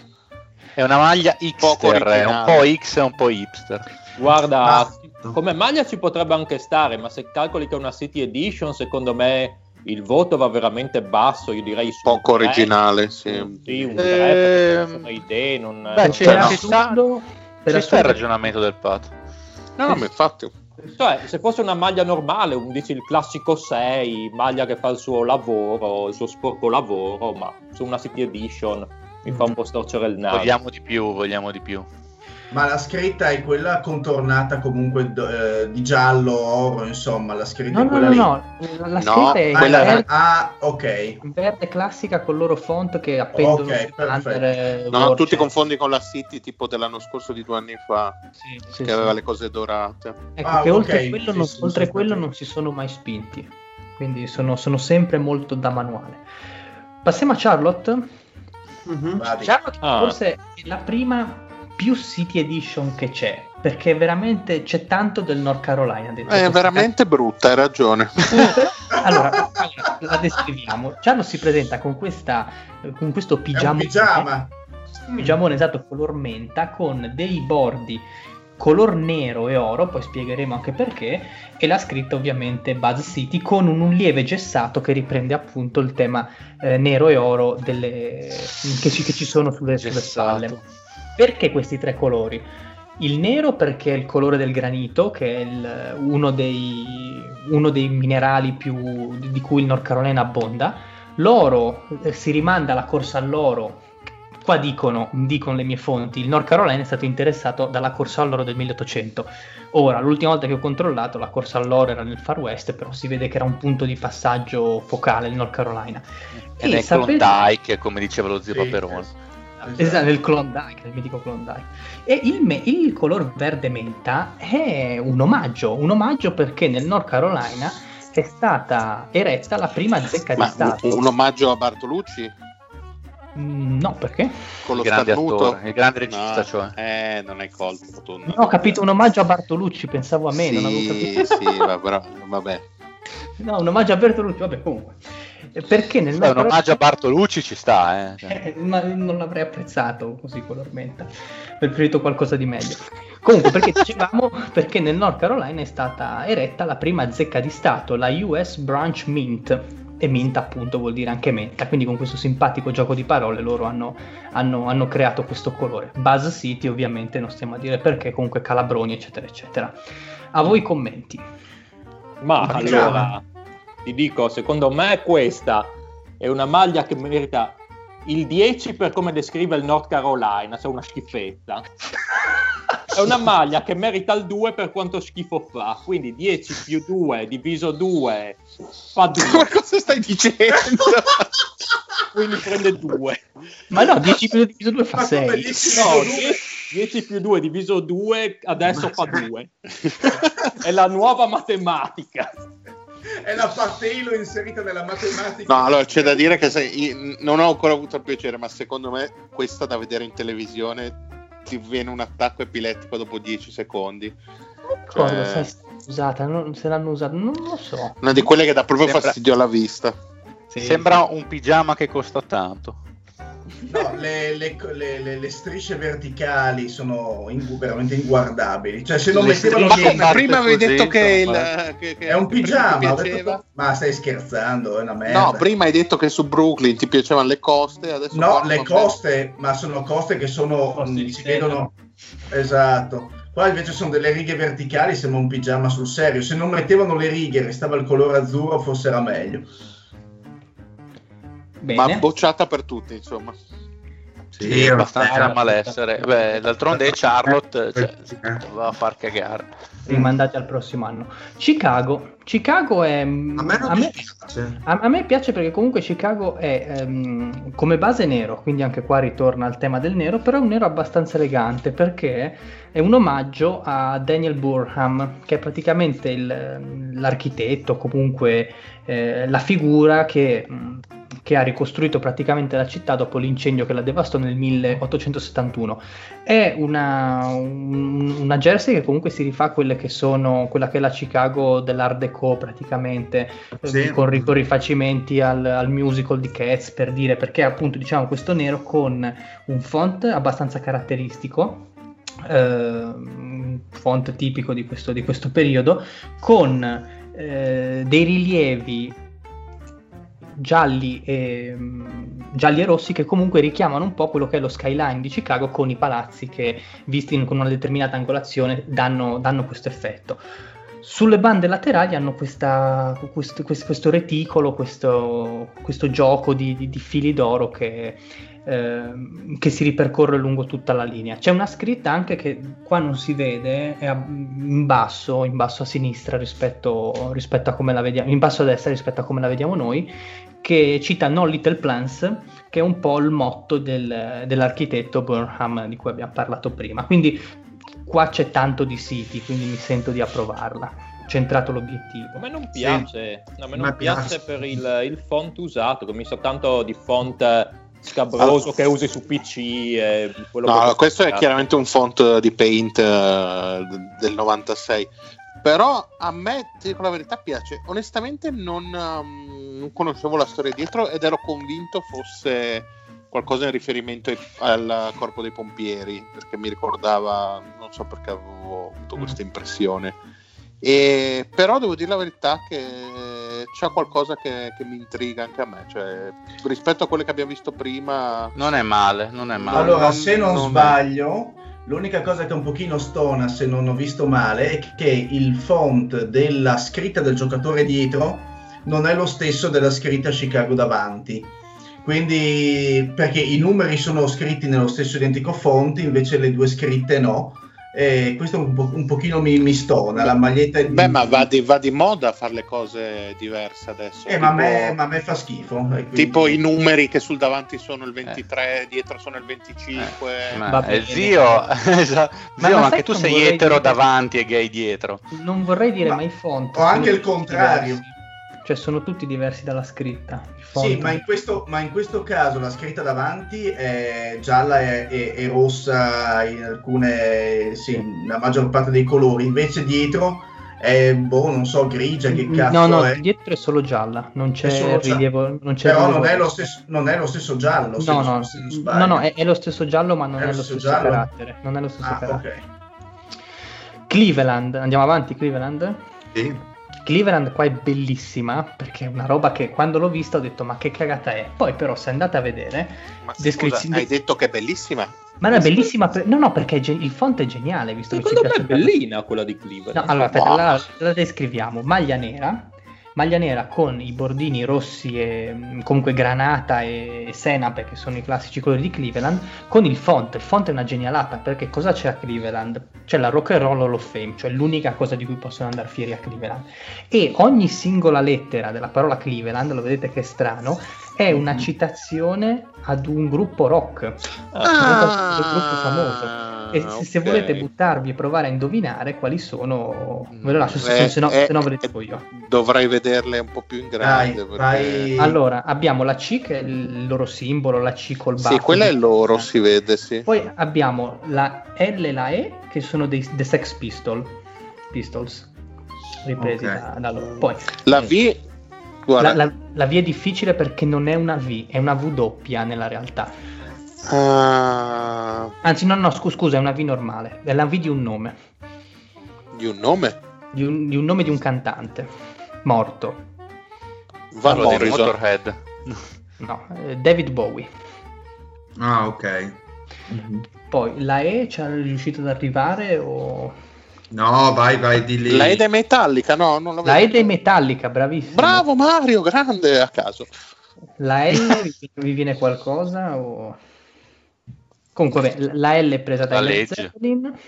È una maglia hipster, è un po' X e un po' hipster. Guarda, ah, come maglia ci potrebbe anche stare, ma se calcoli che è una City Edition, secondo me il voto va veramente basso, io direi poco originale, sì. sì un 3 ehm... idee, non Beh, c'è, no. sta, c'è sta il ragionamento del Pat. No, ma infatti. Cioè, se fosse una maglia normale, un, dici il classico 6, maglia che fa il suo lavoro, il suo sporco lavoro, ma su una City Edition mi fa un po' storcere il naso. Vogliamo di più, vogliamo di più. Ma la scritta è quella contornata comunque eh, di giallo, oro, insomma, la scritta no, è quella no, lì. No, no, la scritta no, è quella verde, ah, ok. Verde classica con loro font che appendono okay, perfetto. No, tu ti confondi con la City tipo dell'anno scorso di due anni fa, sì, sì, che sì. aveva le cose dorate. Ecco ah, che okay. oltre, quello, non, oltre quello non si sono mai spinti, quindi sono, sono sempre molto da manuale. Passiamo a Charlotte. Mm-hmm. Charlotte ah. forse è la prima più City Edition che c'è, perché veramente c'è tanto del North Carolina dentro. È veramente ca- brutta, hai ragione. allora, la descriviamo. Giallo si presenta con, questa, con questo pigiama. pigiama. Pigiamone esatto, color menta, con dei bordi color nero e oro, poi spiegheremo anche perché, e la scritta ovviamente Buzz City con un, un lieve gessato che riprende appunto il tema eh, nero e oro delle, che, ci, che, ci, sono sulle, sulle spalle. Perché questi tre colori? Il nero perché è il colore del granito, che è il, uno, dei, uno, dei, minerali più, di cui il Nord Carolina abbonda. L'oro eh, si rimanda alla corsa all'oro. Qua dicono, dicono le mie fonti, il Nord Carolina è stato interessato dalla corsa all'oro del 1800. Ora, l'ultima volta che ho controllato, la corsa all'oro era nel Far West, però si vede che era un punto di passaggio focale il Nord Carolina. Ed è sapete... Klondike, come diceva lo zio sì, Paperone. Esatto, nel Klondike, nel mitico Klondike. E il, me- il, color verde menta è un omaggio, un omaggio perché nel North Carolina è stata eretta la prima zecca Ma di Stato. Un, un omaggio a Bartolucci? Mm, no, perché? Con lo il grande starnuto? attore, il grande regista, no, cioè. Eh, non hai colto. Tu, no, ho capito, un omaggio a Bartolucci, pensavo a me, sì, non avevo capito. Sì, va, però, vabbè. No, un omaggio a Bertolucci, vabbè, comunque. Perché nel Beh, un omaggio a Bartolucci ci sta, eh. ma non l'avrei apprezzato così color menta. Avrei preferito qualcosa di meglio. Comunque, perché dicevamo, perché nel North Carolina è stata eretta la prima zecca di Stato, la US Branch Mint. E mint appunto vuol dire anche menta, quindi con questo simpatico gioco di parole loro hanno, hanno, hanno creato questo colore. Buzz City ovviamente non stiamo a dire perché, comunque calabroni eccetera eccetera. A voi commenti. Ma allora, ti dico, secondo me questa è una maglia che merita il 10 per come descrive il North Carolina, cioè una schifezza. È una maglia che merita il 2 per quanto schifo fa, quindi 10 più 2 diviso 2 fa 2. Ma cosa stai dicendo? quindi prende 2. Ma no, 10 più 2 diviso 2 fa 6. No, 10 più 2 diviso 2 adesso fa 2. È la nuova matematica è la Patelo inserita nella matematica. No, allora c'è da dire che se, non ho ancora avuto il piacere, ma secondo me questa da vedere in televisione ti viene un attacco epilettico dopo 10 secondi. Cosa cioè... se usata? Non, se l'hanno usata, non lo so. Una di quelle che dà proprio Sembra... fastidio alla vista. Sì. Sembra un pigiama che costa tanto. No, le, le- le- le- le strisce verticali sono ingu- veramente inguardabili. Cioè, se non Le mettevano Ma prima avevi detto che, il, che, che è un pigiama. detto, ma stai scherzando, è una merda. No, prima hai detto che su Brooklyn ti piacevano le coste, adesso No, le coste, ma sono coste che sono Coste di si seta. vedono esatto. Qua invece sono delle righe verticali, sembra un pigiama sul serio. Se non mettevano le righe e restava il colore azzurro, forse era meglio. Bene. Ma bocciata per tutti, insomma. Sì, È abbastanza malessere. Beh, d'altronde Charlotte cioè, Eh. va a far cagare. rimandati al prossimo anno. Chicago. Chicago è... A me non a me- dispiace. A, a me piace perché comunque Chicago è ehm, come base nero, quindi anche qua ritorna al tema del nero, però è un nero abbastanza elegante perché è un omaggio a Daniel Burham, che è praticamente il- l'architetto, comunque eh, la figura che, mh, che ha ricostruito praticamente la città dopo l'incendio che la devastò nel 1871. È una, un- una jersey che comunque si rifà a quelle che sono quella che è la Chicago dell'Art Deco praticamente eh, Sì. con, con rifacimenti al, al musical di Cats per dire perché appunto diciamo questo nero con un font abbastanza caratteristico eh, font tipico di questo, di questo periodo con eh, dei rilievi gialli e, mm, gialli e rossi che comunque richiamano un po' quello che è lo skyline di Chicago con i palazzi che visti in- con una determinata angolazione danno, danno questo effetto. Sulle bande laterali hanno questa- questo, questo- reticolo, questo, questo gioco di, di- di fili d'oro che, ehm, che si ripercorre lungo tutta la linea. C'è una scritta anche che qua non si vede, è in basso, in basso a sinistra rispetto, rispetto a come la vediamo, in basso a destra rispetto a come la vediamo noi, che cita No Little Plans, che è un po' il motto del- dell'architetto Burnham di cui abbiamo parlato prima. Quindi qua c'è tanto di siti, quindi mi sento di approvarla. Centrato l'obiettivo. A me non piace, a me A non me piace piace. per il, il font usato, che mi sa tanto di font scabroso che usi su PC. E quello No, che- questo è chiaramente un font di Paint eh, del 96. Però a me, ti dico la verità, piace. Onestamente non, um, non conoscevo la storia dietro ed ero convinto fosse qualcosa in riferimento ai- al corpo dei pompieri, perché mi ricordava, non so perché avevo avuto Mm. questa impressione. E, però devo dire la verità che c'è qualcosa che, che mi intriga anche a me, cioè, rispetto a quelle che abbiamo visto prima. Non è male, non è male. Allora, non- se non, non- sbaglio, l'unica cosa che un pochino stona, se non ho visto male, è che il font della scritta del giocatore dietro non è lo stesso della scritta Chicago davanti. Quindi, perché i numeri sono scritti nello stesso identico font, invece le due scritte no. E questo un, po- un pochino mi, mi stona. La maglietta è- Beh, ma va di, va di moda fare le cose diverse adesso. Eh, ma, a tipo, me, ma a me fa schifo. quindi- tipo i numeri che sul davanti sono il 23, dietro sono il 25. Ma- Va eh, zio, esatto. Ma- Zio, ma ma sai che tu sei etero dire- davanti e gay dietro. Non vorrei dire, Ma- ma, i font. o anche il contrario. diversi. Cioè, sono tutti diversi dalla scritta. Sì, ma in, questo, ma in questo caso la scritta davanti è gialla e, e- e rossa in alcune, sì, la maggior parte dei colori, invece dietro è, boh, non so, grigia, che cazzo no, no, è. dietro è solo gialla, non c'è gialla. rilievo. Non c'è Però rilievo non è, lo stesso, non è lo stesso giallo, se, No, no, se non sbaglio. no, no, è, è lo stesso giallo, ma non È è, lo stesso stesso carattere. Non è lo stesso Ah, carattere. ok. Cleveland, andiamo avanti, Cleveland. Sì. Cleveland qua è bellissima perché è una roba che quando l'ho vista ho detto ma che cagata è. Poi però se andate a vedere, Ma descrizione- scusa, hai detto che è bellissima? ma è bellissima, per- no no perché è ge- il font è geniale visto che ci Secondo me è bellina quella di Cleveland. No, allora aspetta, Wow. la, la descriviamo. Maglia nera, maglia nera con i bordini rossi e mh, comunque granata e senape che sono i classici colori di Cleveland, con il font. Il font è una genialata perché cosa c'è a Cleveland? C'è la Rock and Roll Hall of Fame, cioè l'unica cosa di cui possono andare fieri a Cleveland. E ogni singola lettera della parola Cleveland, lo vedete che è strano, è una citazione ad un gruppo rock. Ah, un gruppo famoso. E se, se ok. volete buttarvi e provare a indovinare quali sono, ve lo lascio, se, Eh, se no, eh, se no ve le eh, dico io. Dovrei vederle un po' più in Dai, grande. perché- vai. Allora, abbiamo la C che è il loro simbolo, la C col baffo. Sì, quella è loro, si vede, sì. Poi abbiamo la L e la E che sono dei The Sex Pistol, Pistols, ripresi Ok. da, da loro. Poi La V, la, la- la V è difficile perché non è una V, è una W doppia nella realtà. Ah, Anzi, no, no, scu- scusa, è una V normale. È la V di un nome. di un nome? Di un, di un nome di un cantante. Morto. Van Morrison. Motorhead. No, eh, David Bowie. Ah, ok. Mhm. Poi la E ci è riuscito ad arrivare o... No, vai, vai di lì. La Ede Metallica, no, non La. E dei Metallica, bravissimo. Bravo Mario, grande a caso. La L vi, vi viene qualcosa o... Comunque, beh, la L è presa La dai Led legge. Zeppelin,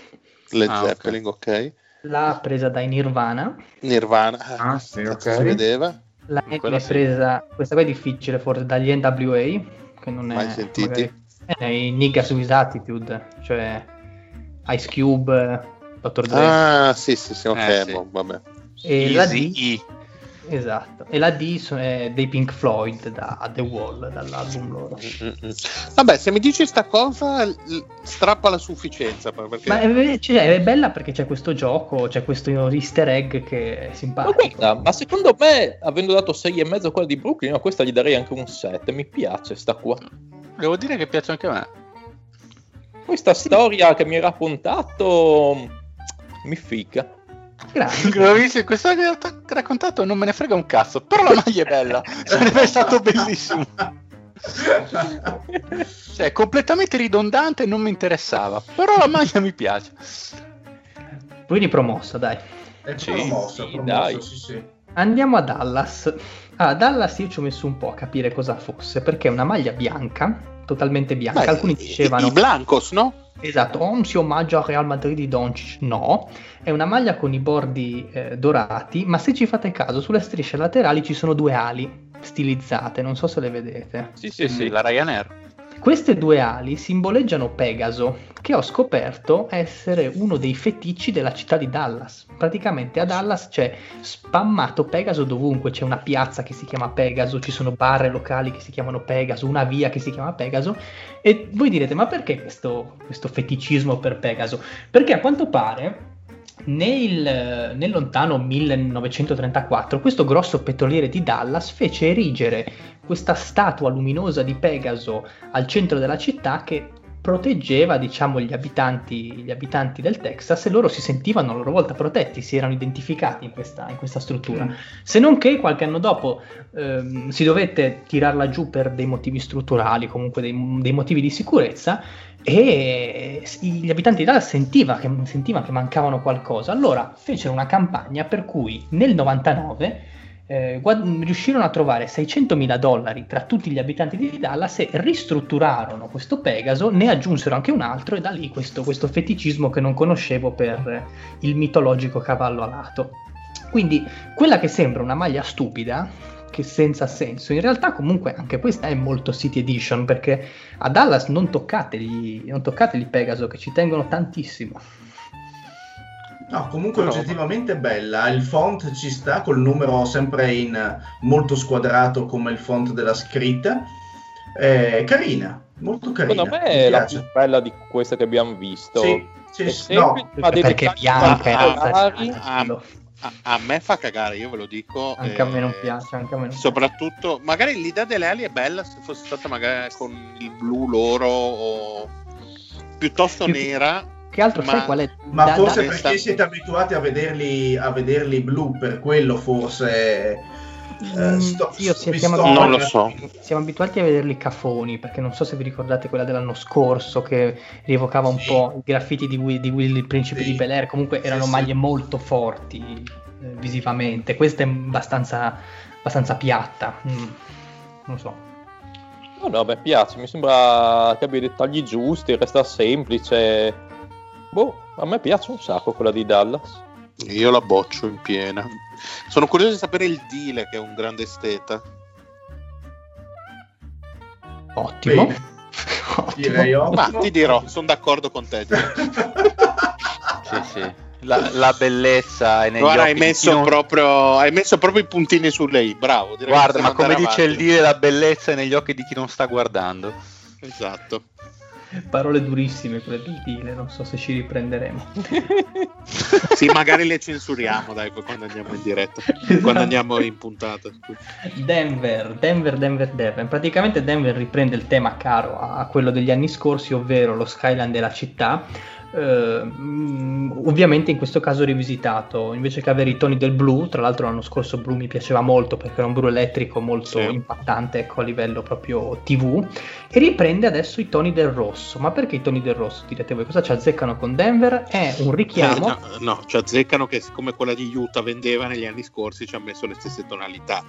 Led Ah, ok. Zeppelin, ok. la A presa dai Nirvana, Nirvana, Ah, sì, cazzo ok. si vedeva. la N Quella è sì. presa, questa qua è difficile forse, dagli NWA, che non è... Mai sentiti? magari- è i Niggas with Attitude, cioè Ice Cube, Dr. Dre. Ah, sì, sì, sì, ok, Eh, sì. boh, vabbè. e la Easy D, E. esatto, e la D è dei Pink Floyd da The Wall, dall'album loro. Mm, mm. Vabbè, se mi dici sta cosa, strappa la sufficienza. per- Perché... Ma è, cioè, è bella perché c'è questo gioco, c'è questo easter egg che è Ma simpatico. guarda, ma secondo me, avendo dato 6,5 a quella di Brooklyn, a questa gli darei anche un 7. Mi piace sta qua. Devo dire che piace anche a me. Questa storia che mi hai raccontato mi fica. Grazie. Questa che ho raccontato non me ne frega un cazzo, però la maglia è bella, sarebbe stato bellissimo. Cioè, completamente ridondante non mi interessava, però la maglia mi piace. Quindi promossa, dai. È Sì, promosso, sì, promosso, dai. sì, sì. Andiamo a Dallas. A Dallas io ci ho messo un po' a capire cosa fosse, perché è una maglia bianca, totalmente bianca. Beh, Alcuni dicevano... I Blancos, no? Esatto, o un si omaggio al Real Madrid di Doncic. No, è una maglia con i bordi eh, dorati, ma se ci fate caso, sulle strisce laterali ci sono due ali stilizzate, non so se le vedete. Sì, sì, sì. La Ryanair. Queste due ali simboleggiano Pegaso, che ho scoperto essere uno dei feticci della città di Dallas. Praticamente a Dallas c'è spammato Pegaso dovunque, c'è una piazza che si chiama Pegaso, ci sono bar locali che si chiamano Pegaso, una via che si chiama Pegaso. E voi direte, ma perché questo, questo feticismo per Pegaso? Perché a quanto pare nel, nel lontano 1934 questo grosso petroliere di Dallas fece erigere questa statua luminosa di Pegaso al centro della città che proteggeva diciamo gli abitanti, gli abitanti del Texas e loro si sentivano a loro volta protetti, si erano identificati in questa, in questa struttura. Se non che qualche anno dopo ehm, si dovette tirarla giù per dei motivi strutturali, comunque dei, dei motivi di sicurezza e gli abitanti di Dallas sentiva che, sentivano che mancavano qualcosa. Allora fecero una campagna per cui nel 99 eh, guad- riuscirono a trovare 600 mila dollari tra tutti gli abitanti di Dallas e ristrutturarono questo Pegaso, ne aggiunsero anche un altro e da lì questo, questo feticismo che non conoscevo per il mitologico cavallo alato. Quindi quella che sembra una maglia stupida, che senza senso, in realtà comunque anche questa è molto City Edition perché a Dallas non toccategli, non toccategli Pegaso che ci tengono tantissimo. No, comunque No. oggettivamente bella, il font ci sta col numero sempre in molto squadrato come il font della scritta. È carina, molto carina. Secondo me è la più bella di queste che abbiamo visto. Sì, sì, sì, no, perché bianca. A, a me fa cagare, io ve lo dico. Anche a me non eh, piace, anche a me non Soprattutto, magari l'idea delle ali è bella se fosse stata magari con il blu loro o piuttosto Più- nera. Che altro Ma- sai qual è? ma Da- forse da- perché siete abituati a vederli, a vederli blu, per quello forse... eh, Mm, sto- vi siamo sto- Non abituati- lo so. Siamo abituati a vederli cafoni, perché non so se vi ricordate quella dell'anno scorso che rievocava un Sì. po' i graffiti di, Will, di Will, il principe Sì. di Bel Air, comunque Sì, erano sì. maglie molto forti eh, visivamente, questa è abbastanza, abbastanza piatta, Mm, non so. No, no, me piace, mi sembra che abbia i dettagli giusti, resta semplice. Boh, a me piace un sacco quella di Dallas. Io la boccio in piena. Sono curioso di sapere il Dile, che è un grande esteta. Ottimo. Ottimo. direi Ma ottimo. ti dirò, sono d'accordo con te. Sì, sì. La, la bellezza è negli Guarda, hai messo, non- proprio, hai messo proprio i puntini su lei. Bravo. Guarda, ma come dice il avanti. dire, la bellezza è negli occhi di chi non sta guardando. Esatto. Parole durissime quelle del Dile, non so se ci riprenderemo. sì, magari le censuriamo, dai, quando andiamo in diretta, esatto. quando andiamo in puntata. Denver, Denver, Denver, Denver. Praticamente Denver riprende il tema caro a quello degli anni scorsi, ovvero lo Skyline della città eh, ovviamente in questo caso rivisitato invece che avere i toni del blu tra l'altro l'anno scorso blu mi piaceva molto perché era un blu elettrico molto sì. impattante ecco, a livello proprio tv e riprende adesso i toni del rosso. Ma perché i toni del rosso direte voi? Cosa ci azzeccano con Denver? È un richiamo. Eh, no, no ci azzeccano che siccome quella di Utah vendeva negli anni scorsi ci ha messo le stesse tonalità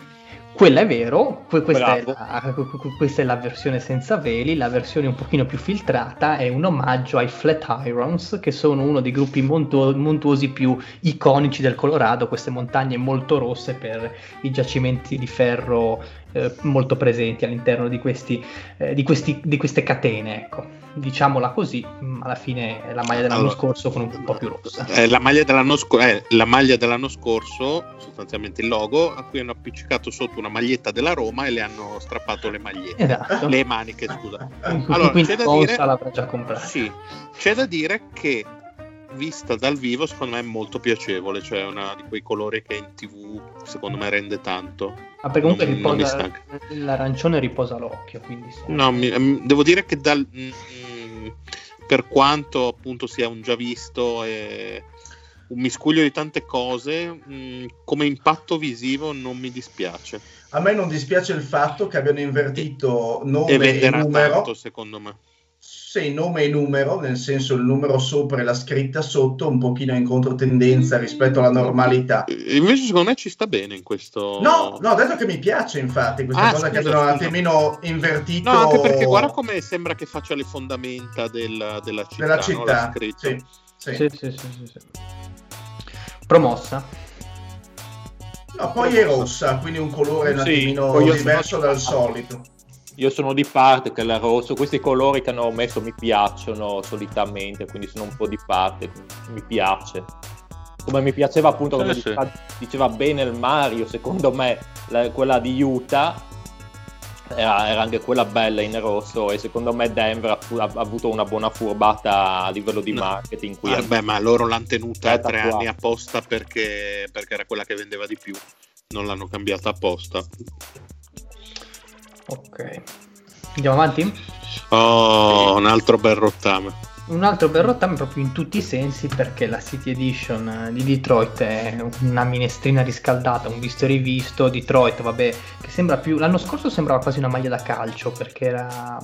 quella è vero, questa è, la, questa è, la, versione senza veli, la versione un pochino più filtrata è un omaggio ai Flatirons, che sono uno dei gruppi montu- montuosi più iconici del Colorado, queste montagne molto rosse per i giacimenti di ferro eh, molto presenti all'interno di, questi, eh, di, questi, di queste catene, ecco. Diciamola così, alla fine è la maglia dell'anno allora, scorso con un po' più rossa. Eh, la, maglia dell'anno sc- eh, la maglia dell'anno scorso, sostanzialmente il logo, a cui hanno appiccicato sotto una maglietta della Roma e le hanno strappato le magliette, esatto. le maniche, scusa. Allora, c'è da dire, l'avrà già comprato. Sì, c'è da dire che vista dal vivo secondo me è molto piacevole, cioè una di quei colori che in tv secondo me rende tanto. Ma perché comunque non, riposa, non l'arancione riposa l'occhio, quindi sì. No, mi, mm, devo dire che dal, mh, per quanto appunto sia un già visto e un miscuglio di tante cose, mh, mm, come impatto visivo non mi dispiace. A me non dispiace il fatto che abbiano invertito nome e, e numero. Tanto, secondo me sì, nome e numero, nel senso il numero sopra e la scritta sotto, un pochino in controtendenza rispetto alla normalità. Invece secondo me ci sta bene in questo... No, no, ho detto che mi piace infatti questa ah, cosa scusa, che abbiano un attimino invertito... No, anche perché guarda come sembra che faccia le fondamenta del, della città. Della città, no? sì, sì. Sì, sì, sì, sì. Promossa. No, poi è rossa, quindi un colore un attimino diverso dal solito io sono di parte che la rosso, questi colori che hanno messo mi piacciono solitamente, quindi sono un po' di parte, mi piace. Come mi piaceva appunto, come sì, diceva, diceva, bene il Mario, secondo me la, quella di Utah era, era, anche quella bella in rosso e secondo me Denver ha, ha, avuto una buona furbata a livello di no. marketing. Qui Vabbè, ma loro l'hanno tenuta tre anni apposta perché, perché era quella che vendeva di più, non l'hanno cambiata apposta. Ok. Andiamo avanti? Oh, un altro bel rottame un altro bel rottame proprio in tutti i sensi perché la City Edition di Detroit è una minestrina riscaldata, un visto e rivisto. Detroit, vabbè, che sembra più. L'anno scorso sembrava quasi una maglia da calcio perché era,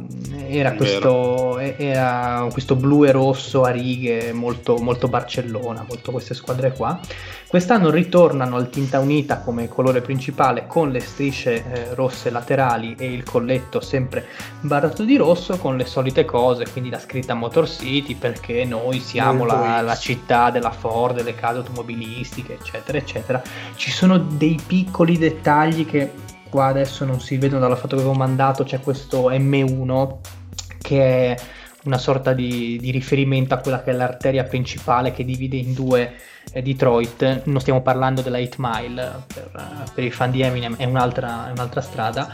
era, questo, era questo, blu e rosso a righe molto, molto Barcellona, molto queste squadre qua. Quest'anno ritornano al tinta unita come colore principale con le strisce eh, rosse laterali e il colletto sempre barrato di rosso con le solite cose, quindi la scritta Motor City perché noi siamo la, la, città della Ford, delle case automobilistiche, eccetera, eccetera. Ci sono dei piccoli dettagli che qua adesso non si vedono dalla foto che avevo mandato, c'è questo M1 che è una sorta di, di riferimento a quella che è l'arteria principale che divide in due Detroit, non stiamo parlando della 8 Mile, per, per i fan di Eminem è un'altra, è un'altra strada,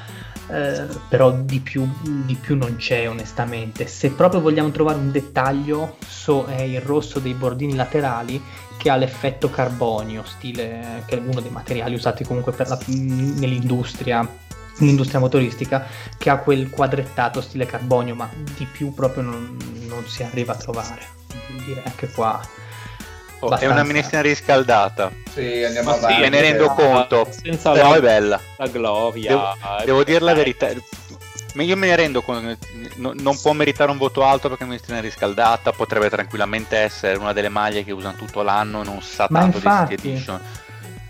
eh, però di più, di più, non c'è onestamente. Se proprio vogliamo trovare un dettaglio, so, è il rosso dei bordini laterali che ha l'effetto carbonio, stile che è uno dei materiali usati comunque la, nell'industria nell'industria motoristica che ha quel quadrettato stile carbonio ma di più proprio non, non si arriva a trovare direi anche qua Oh, è una minestrina riscaldata. Sì, andiamo Ma avanti. Sì, me ne rendo conto. Senza però la, è bella. La gloria. Devo, devo dire la verità. Io me ne rendo conto, non può meritare un voto alto perché è una minestrina riscaldata, potrebbe tranquillamente essere una delle maglie che usano tutto l'anno e non sa Ma tanto infatti, di City Edition.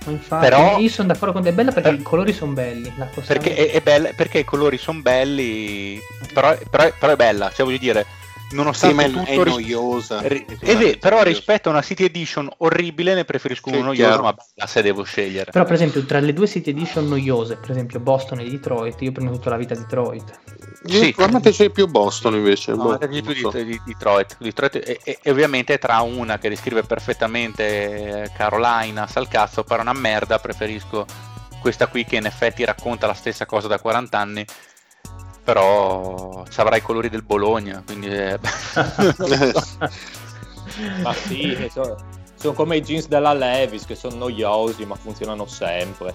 Infatti, però, io sono d'accordo con te, è bella perché per, i colori sono belli. Perché, è, è bella, perché i colori sono belli, però, però, però, è bella, cioè voglio dire, nonostante sì, tutto è noiosa. ri- è vero, però rispetto a una City Edition orribile ne preferisco una noiosa ma bella se devo scegliere. Però per esempio tra le due City Edition noiose per esempio Boston e Detroit io prendo tutta la vita Detroit. Sì. a me piace più Boston invece no, boh, più di, so. di, Detroit, Detroit e, e, e, ovviamente tra una che descrive perfettamente Carolina Salcazzo però una merda preferisco questa qui che in effetti racconta la stessa cosa da 40 anni però ci avrà i colori del Bologna, quindi... Ma sì, sono, sono come i jeans della Levis che sono noiosi ma funzionano sempre.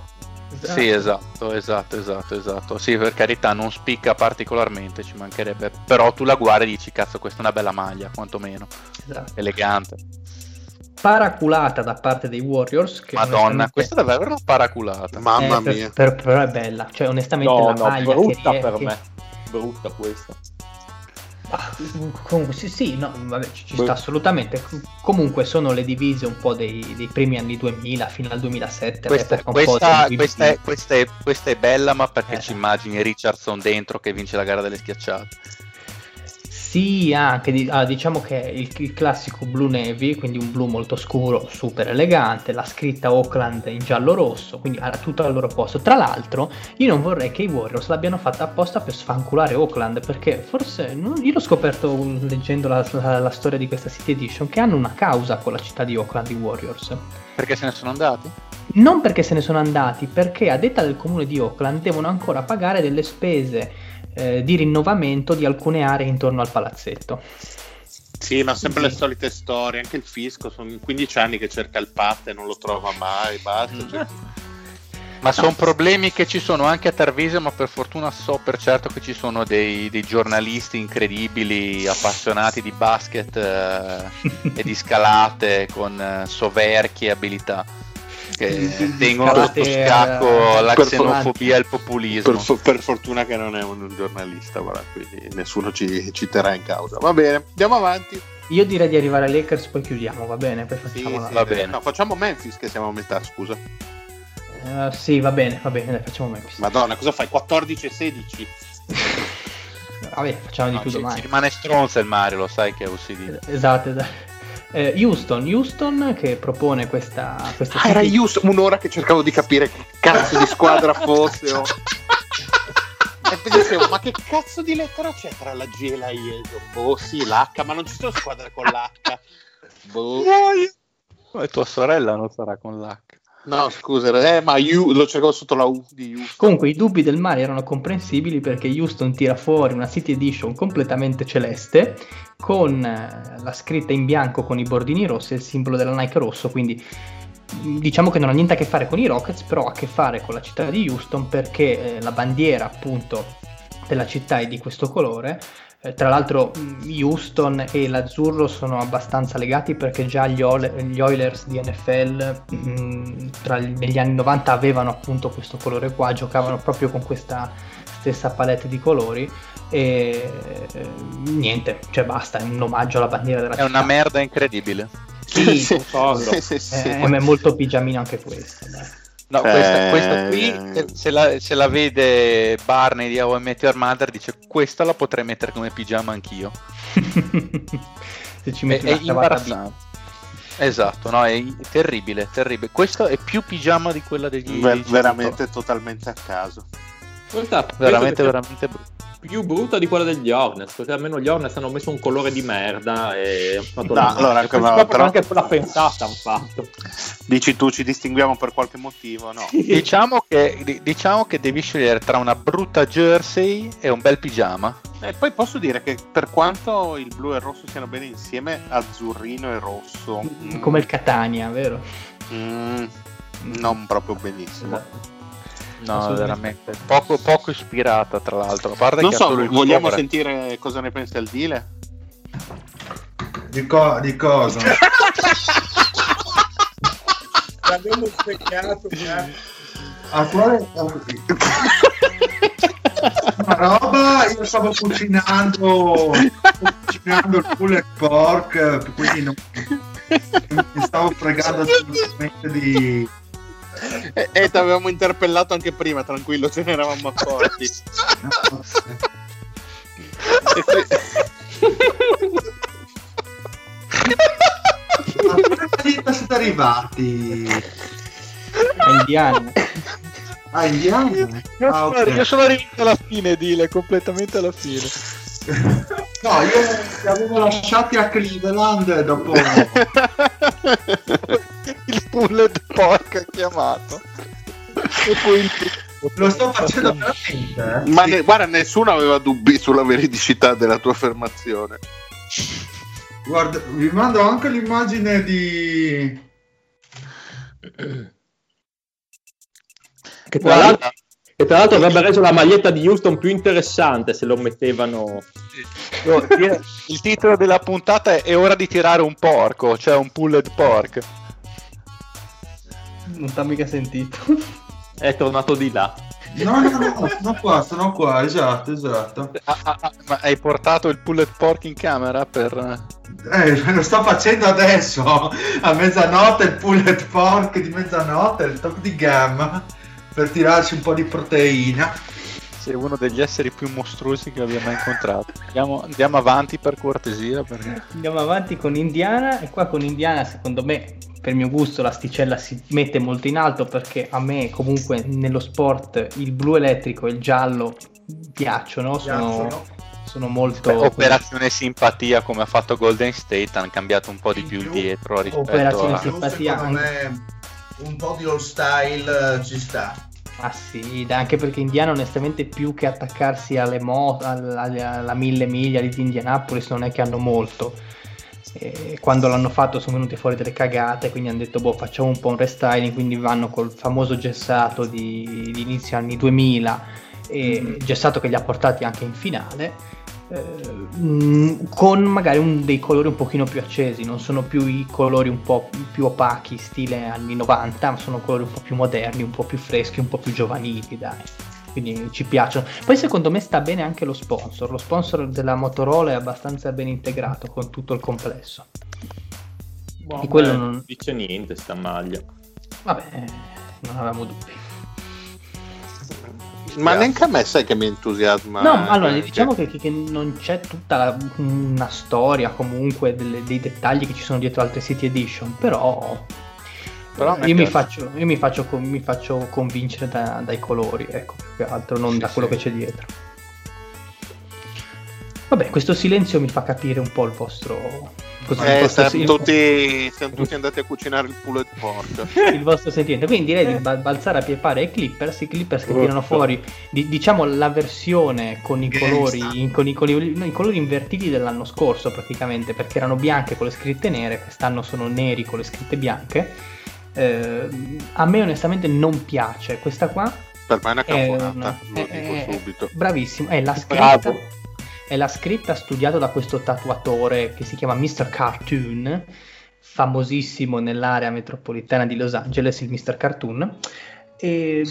Sì, esatto, esatto, esatto, esatto. Sì, per carità, non spicca particolarmente, ci mancherebbe. Però tu la guardi e dici, cazzo, questa è una bella maglia, quantomeno. Esatto. Elegante. Paraculata da parte dei Warriors. Che Madonna, onestamente- questa è davvero una paraculata. Mamma eh, per- mia. per- però è bella. Cioè, onestamente, No, la no, maglia brutta che per che- me. Brutta questa. Ah, comunque, sì, sì, no, vabbè, ci, ci Beh. sta assolutamente. Comunque sono le divise un po' dei, dei primi anni 2000 fino al 2007. Questa, po' questa- questa è, questa è- questa è bella, ma perché Eh. ci immagini Richardson dentro che vince la gara delle schiacciate. Sì, anche di- ah, diciamo che il, il classico blu navy, quindi un blu molto scuro, super elegante, la scritta Oakland in giallo rosso, quindi ha tutto al loro posto. Tra l'altro, io non vorrei che i Warriors l'abbiano fatta apposta per sfanculare Oakland, perché forse non- io l'ho scoperto leggendo la, la- la storia di questa City Edition, che hanno una causa con la città di Oakland, i Warriors. Perché se ne sono andati? Non perché se ne sono andati, perché a detta del comune di Oakland devono ancora pagare delle spese eh, di rinnovamento di alcune aree intorno al palazzetto. Sì, ma sempre Sì. le solite storie. Anche il fisco sono 15 anni che cerca il pat e non lo trova mai. Basta. Cioè- Ma sono problemi che ci sono anche a Tarvisio, ma per fortuna so per certo che ci sono dei, dei giornalisti incredibili, appassionati di basket eh, e di scalate con eh, soverchie e abilità che Di- di tengono sotto scacco eh, la xenofobia e il populismo. Per, per fortuna che non è un, un giornalista, guarda, quindi nessuno ci, ci terrà in causa. Va bene, andiamo avanti. Io direi di arrivare ai Lakers, poi chiudiamo, va bene? Poi Sì, facciamo la- sì, Va dai. bene. No, facciamo Memphis che siamo a metà, scusa. Eh, sì, va bene, va bene, dai, facciamo Memphis. Madonna, cosa fai? 14 e 16? Vabbè, facciamo di No, più ci, domani. ci rimane stronza il Mario, lo sai che è OCD. Esatto, esatto. Eh, Houston, Houston che propone questa, questa Ah, era Houston, un'ora che cercavo di capire che cazzo di squadra fosse. oh. E poi dicevo, ma che cazzo di lettera c'è tra la G e la I? Boh, sì, l'H, ma non ci sono squadre con l'H. Boh. E tua sorella non sarà con l'H. No, scusa, eh, ma U, lo cercavo sotto la U di Houston. Comunque i dubbi del Mario erano comprensibili perché Houston tira fuori una City Edition completamente celeste con eh, la scritta in bianco con i bordini rossi e il simbolo della Nike rosso, quindi mh, diciamo che non ha niente a che fare con i Rockets, però ha a che fare con la città di Houston perché eh, la bandiera appunto della città è di questo colore. Eh, tra l'altro mh, Houston e l'azzurro sono abbastanza legati perché già gli, Oil- gli Oilers di NFL mh, tra gli- negli anni 90 avevano appunto questo colore qua, giocavano proprio con questa stessa palette di colori e eh, niente, cioè basta, è un omaggio alla bandiera della È una città. merda incredibile. Sì, sì, sì, sì. Eh, è molto pigiamino anche questo. dai. No, Eh, questa, questa qui, eh. se- se la, se la vede Barney di How I Met Your Mother, dice questa la potrei mettere come pigiama anch'io. Se ci È, metti è una bianca. imbarazzante. Esatto, no, è terribile, terribile. Questo è più pigiama di quella degli... Ver- veramente totalmente a caso. Questa penso veramente, veramente brutto. più brutta di quella degli Hornets, perché almeno gli Hornets hanno messo un colore di merda e hanno fatto No, la allora, e qua però- anche quella pensata hanno fatto. Dici tu ci distinguiamo per qualche motivo? No. Diciamo che, di- diciamo che devi scegliere tra una brutta jersey e un bel pigiama. E poi posso dire che per quanto il blu e il rosso siano bene insieme, azzurrino e rosso. mm, Come il Catania, vero? mm, non proprio benissimo. Esatto. No, veramente. Poco, poco ispirata, tra l'altro. A parte Non che so, solo il vogliamo sopra. sentire cosa ne pensa il Dile? Di, co- di cosa? L'abbiamo specchiato, A quale... Una roba, io stavo cucinando, stavo cucinando il pulled pork, quindi non, non mi stavo fregando assolutamente di... E, e ti avevamo interpellato anche prima, tranquillo, ce ne eravamo accorti. Ma ditta siete arrivati? È indiano. Ah, indiano? Ah, ok. Io sono arrivato alla fine, Dile, completamente alla fine. No, io li avevo lasciati a Cleveland dopo... il pulled pork chiamato. E poi il Lo sto facendo veramente. eh. Ma Sì. ne- guarda, nessuno aveva dubbi sulla veridicità della tua affermazione. Guarda, vi mando anche l'immagine di. Che tra l'altro, che tra l'altro avrebbe reso la maglietta di Houston più interessante se lo mettevano. No, dire- il titolo della puntata è È ora di tirare un porco, cioè un pulled pork. Non t'ha mica sentito. È tornato di là. No, no, no, sono qua, sono qua, esatto, esatto. Ah, ah, ah, ma hai portato il pulled pork in camera per... Eh, lo sto facendo adesso, a mezzanotte il pulled pork di mezzanotte, il tocco di gamma, per tirarci un po' di proteina. Sei uno degli esseri più mostruosi che abbia mai incontrato. Andiamo, andiamo avanti per cortesia. Perché... Andiamo avanti con Indiana e qua con Indiana secondo me per mio gusto l'asticella si mette molto in alto perché a me comunque nello sport il blu elettrico e il giallo piacciono, sono, Piacciono. sono molto... Beh, operazione simpatia come ha fatto Golden State, hanno cambiato un po' di più più, dietro rispetto operazione a... Più, Simpatia secondo me un po' di old style eh, ci sta. Ah sì, anche perché Indiana onestamente più che attaccarsi alle mo- alla, alla- mille miglia di Indianapolis non è che hanno molto. E quando l'hanno fatto sono venute fuori delle cagate, quindi hanno detto boh facciamo un po' un restyling, quindi vanno col famoso gessato di, di inizio anni 2000, e gessato che li ha portati anche in finale. Mm, con magari un- dei colori un pochino più accesi, non sono più i colori un po' più opachi, stile anni 90, ma sono colori un po' più moderni, un po' più freschi, un po' più giovanili, dai. Quindi ci piacciono. Poi secondo me sta bene anche lo sponsor. Lo sponsor della Motorola è abbastanza ben integrato con tutto il complesso. Boh, Di quello non- dice niente sta maglia. Vabbè, non avevamo dubbi. Ma neanche a me sai che mi entusiasma. No, allora eh, diciamo che, che- che non c'è tutta la- una storia comunque delle- dei dettagli che ci sono dietro altre City Edition, però, Però io, mi faccio, io mi faccio mi faccio convincere da- dai colori, ecco, più che altro, non Sì, da quello sì. che c'è dietro. Vabbè, questo silenzio mi fa capire un po' il vostro... Eh, siamo, si- tutti, siamo tutti andati a cucinare il pulled pork. il vostro sentimento. Quindi direi di ba- balzare a pie pari ai Clippers. I Clippers che tirano fuori, di- diciamo, la versione con i colori, con i, con i- no, i colori invertiti dell'anno scorso, praticamente, perché erano bianche con le scritte nere, quest'anno sono neri con le scritte bianche. Eh, a me onestamente non piace questa qua. Per me è una cafonata, lo dico è- subito. Bravissimo, è la scritta. Bravo. È la scritta studiata da questo tatuatore che si chiama Mr. Cartoon, famosissimo nell'area metropolitana di Los Angeles, il Mr. Cartoon. E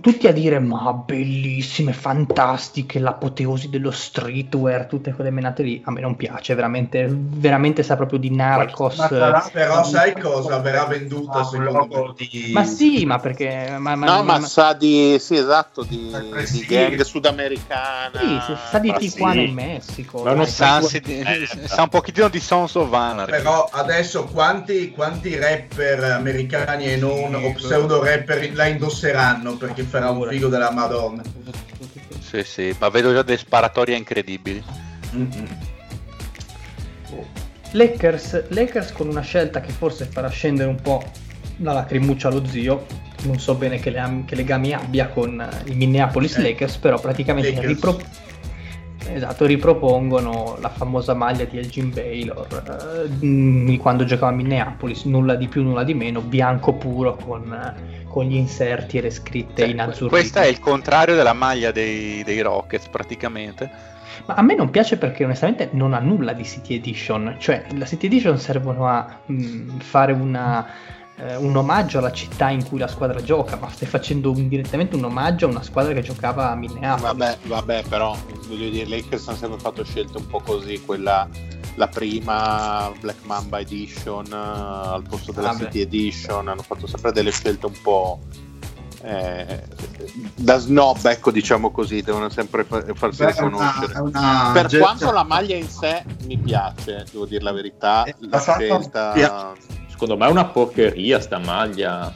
tutti a dire: Ma bellissime, fantastiche, l'apoteosi dello streetwear, tutte quelle menate lì. A me non piace, veramente, veramente sa proprio di narcos. Ma sarà- Però sai cosa verrà venduta Ah, secondo me? di- Ma sì, ma perché. Ma, ma- no, ma, ma- sa di. Sì, esatto, di, di sì. gang sudamericana. sì, sa- sa di Tijuana sì. in Messico. Ma non. Sa, si- Eh, sa un pochettino di Sons of Anarchy. Però adesso quanti, quanti rapper americani e non o pseudo rapper la indosseranno perché farà un figo della Madonna. Sì, sì, ma vedo già delle sparatorie incredibili. Lakers, Lakers con una scelta che forse farà scendere un po' la lacrimuccia allo zio. Non so bene che, le- che legami abbia con eh, i Minneapolis Eh. Lakers, però praticamente Lakers. ripro- esatto, ripropongono la famosa maglia di Elgin Baylor eh, quando giocava a Minneapolis, nulla di più, nulla di meno, bianco puro con, eh, con gli inserti e le scritte in azzurro. Questo è il contrario della maglia dei, dei Rockets, praticamente. Ma a me non piace perché onestamente non ha nulla di City Edition, cioè la City Edition servono a mh, fare una, eh, un omaggio alla città in cui la squadra gioca, ma stai facendo un- direttamente un omaggio a una squadra che giocava a Minneapolis. Vabbè, vabbè, però voglio dire, Lakers hanno sempre fatto scelte un po' così, quella la prima Black Mamba Edition eh, al posto della Vabbè. City Edition, hanno fatto sempre delle scelte un po' eh, da snob, ecco, diciamo così, devono sempre fa- farsi Beh, è una- riconoscere. è una per ge- quanto la maglia in sé mi piace, devo dire la verità, Eh, la scelta Pia- Secondo me è una porcheria sta maglia.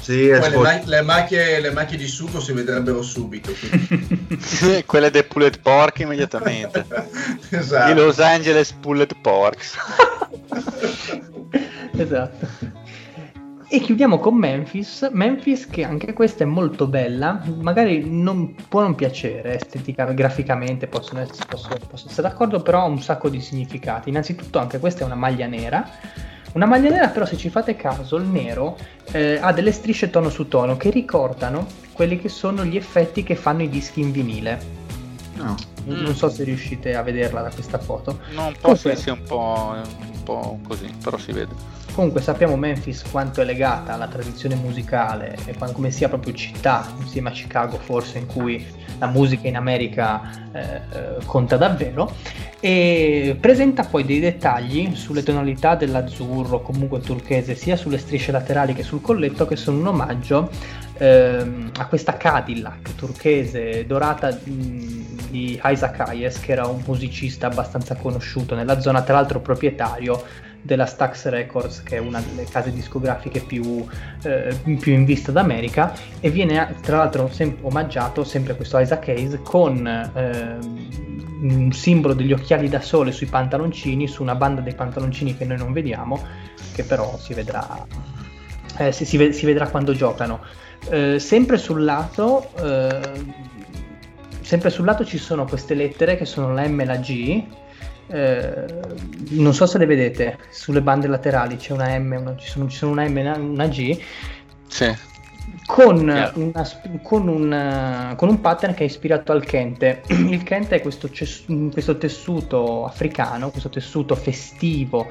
Sì, le, sport- ma- le macchie, le macchie di sugo si vedrebbero subito. Quelle dei Pulled Pork immediatamente. I esatto. Los Angeles Pulled Porks. esatto. E chiudiamo con Memphis. Memphis, che anche questa è molto bella, magari non, può non piacere estetica, graficamente, possono essere, posso, posso essere d'accordo, però ha un sacco di significati. Innanzitutto, anche questa è una maglia nera. Una maglia nera, però, se ci fate caso, il nero eh, ha delle strisce tono su tono che ricordano quelli che sono gli effetti che fanno i dischi in vinile. No. Non- Mm. Non so se riuscite a vederla da questa foto. No, un po' Comunque- sì, sì, un po', un po' così, però si vede. Comunque sappiamo Memphis quanto è legata alla tradizione musicale e come sia proprio città, insieme a Chicago forse, in cui la musica in America eh, eh, conta davvero, e presenta poi dei dettagli sulle tonalità dell'azzurro, comunque turchese, sia sulle strisce laterali che sul colletto, che sono un omaggio ehm, a questa Cadillac turchese dorata di Isaac Hayes, che era un musicista abbastanza conosciuto nella zona, tra l'altro proprietario della Stax Records, che è una delle case discografiche più, eh, più in vista d'America, e viene tra l'altro sem- omaggiato sempre questo Isaac Hayes con ehm, un simbolo degli occhiali da sole sui pantaloncini, su una banda dei pantaloncini che noi non vediamo, che però si vedrà, eh, si, si ve- si vedrà quando giocano. Eh, sempre sul lato. eh, Sempre sul lato ci sono queste lettere che sono la M e la G, eh, non so se le vedete sulle bande laterali c'è una M, una- ci, sono, ci sono una M e una, G Sì. con, Chiaro. una con un, con un pattern che è ispirato al kente. Il kente è questo, ces- questo tessuto africano, questo tessuto festivo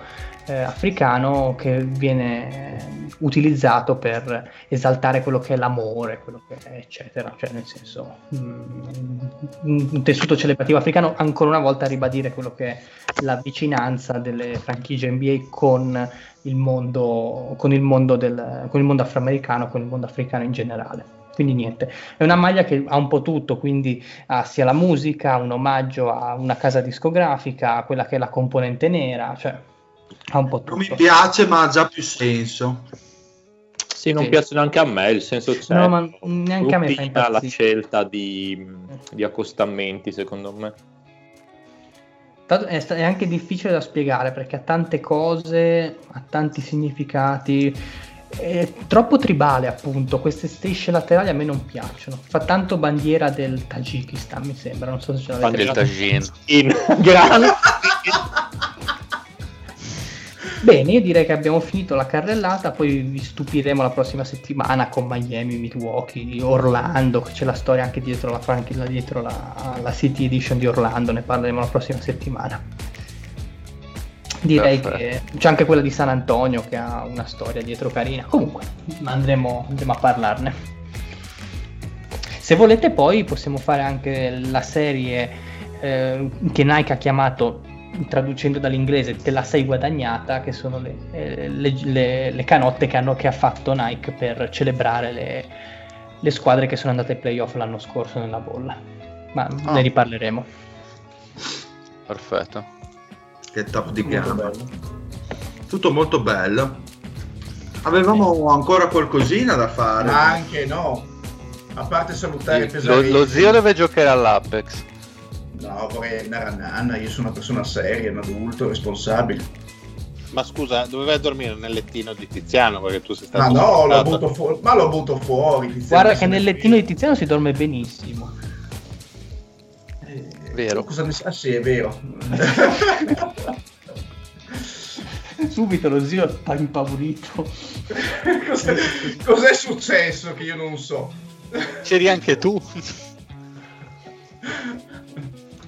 eh, africano che viene eh, utilizzato per esaltare quello che è l'amore, quello che è eccetera, cioè nel senso mm, un tessuto celebrativo africano ancora una volta a ribadire quello che è la vicinanza delle franchigie NBA con il mondo, con il mondo, del, con il mondo afroamericano, con il mondo africano in generale. Quindi niente, è una maglia che ha un po' tutto, quindi ha sia la musica, un omaggio a una casa discografica, a quella che è la componente nera, cioè ha un po' Non mi tutto. piace, ma ha già più senso. Sì, non Sì. piace neanche a me, il senso c'è. No, ma neanche a me fa la scelta di, di accostamenti, secondo me. È, anche difficile da spiegare perché ha tante cose, ha tanti significati. È troppo tribale, appunto. Queste strisce laterali a me non piacciono. Fa tanto bandiera del Tagikistan, mi sembra. Non so se ce l'avete Del Bandiera- Tajin. In grande. Bene, io direi che abbiamo finito la carrellata, poi vi stupiremo la prossima settimana con Miami, Milwaukee, Orlando, che c'è la storia anche dietro la franchigia, dietro la, la City Edition di Orlando, ne parleremo la prossima settimana. Direi Perfetto. che c'è anche quella di San Antonio che ha una storia dietro carina. Comunque, andremo, andremo a parlarne. Se volete poi possiamo fare anche la serie eh, che Nike ha chiamato, traducendo dall'inglese, te la sei guadagnata, che sono le, eh, le- le- le canotte che, hanno, che ha fatto Nike per celebrare le, le squadre che sono andate ai playoff l'anno scorso nella bolla. Ma Ah. ne riparleremo. Perfetto. Che top di gamma. bello. Tutto molto bello. Avevamo ancora qualcosina da fare. Ma anche no. A parte salutare Lo- lo zio deve giocare all'Apex. No, vorrei andare a nanna. Io sono una persona seria, un adulto, responsabile. Ma scusa, doveva dormire nel lettino di Tiziano perché tu sei Ma stato no, lo sfruttato. butto fuori. Ma lo butto fuori. Tiziano, Guarda che ne nel lettino di Tiziano si dorme benissimo. Eh, Vero. Cosa mi sa? Ah, sì, è vero. Subito lo zio sta impaurito. Cos'è, cos'è successo che io non so? C'eri anche tu.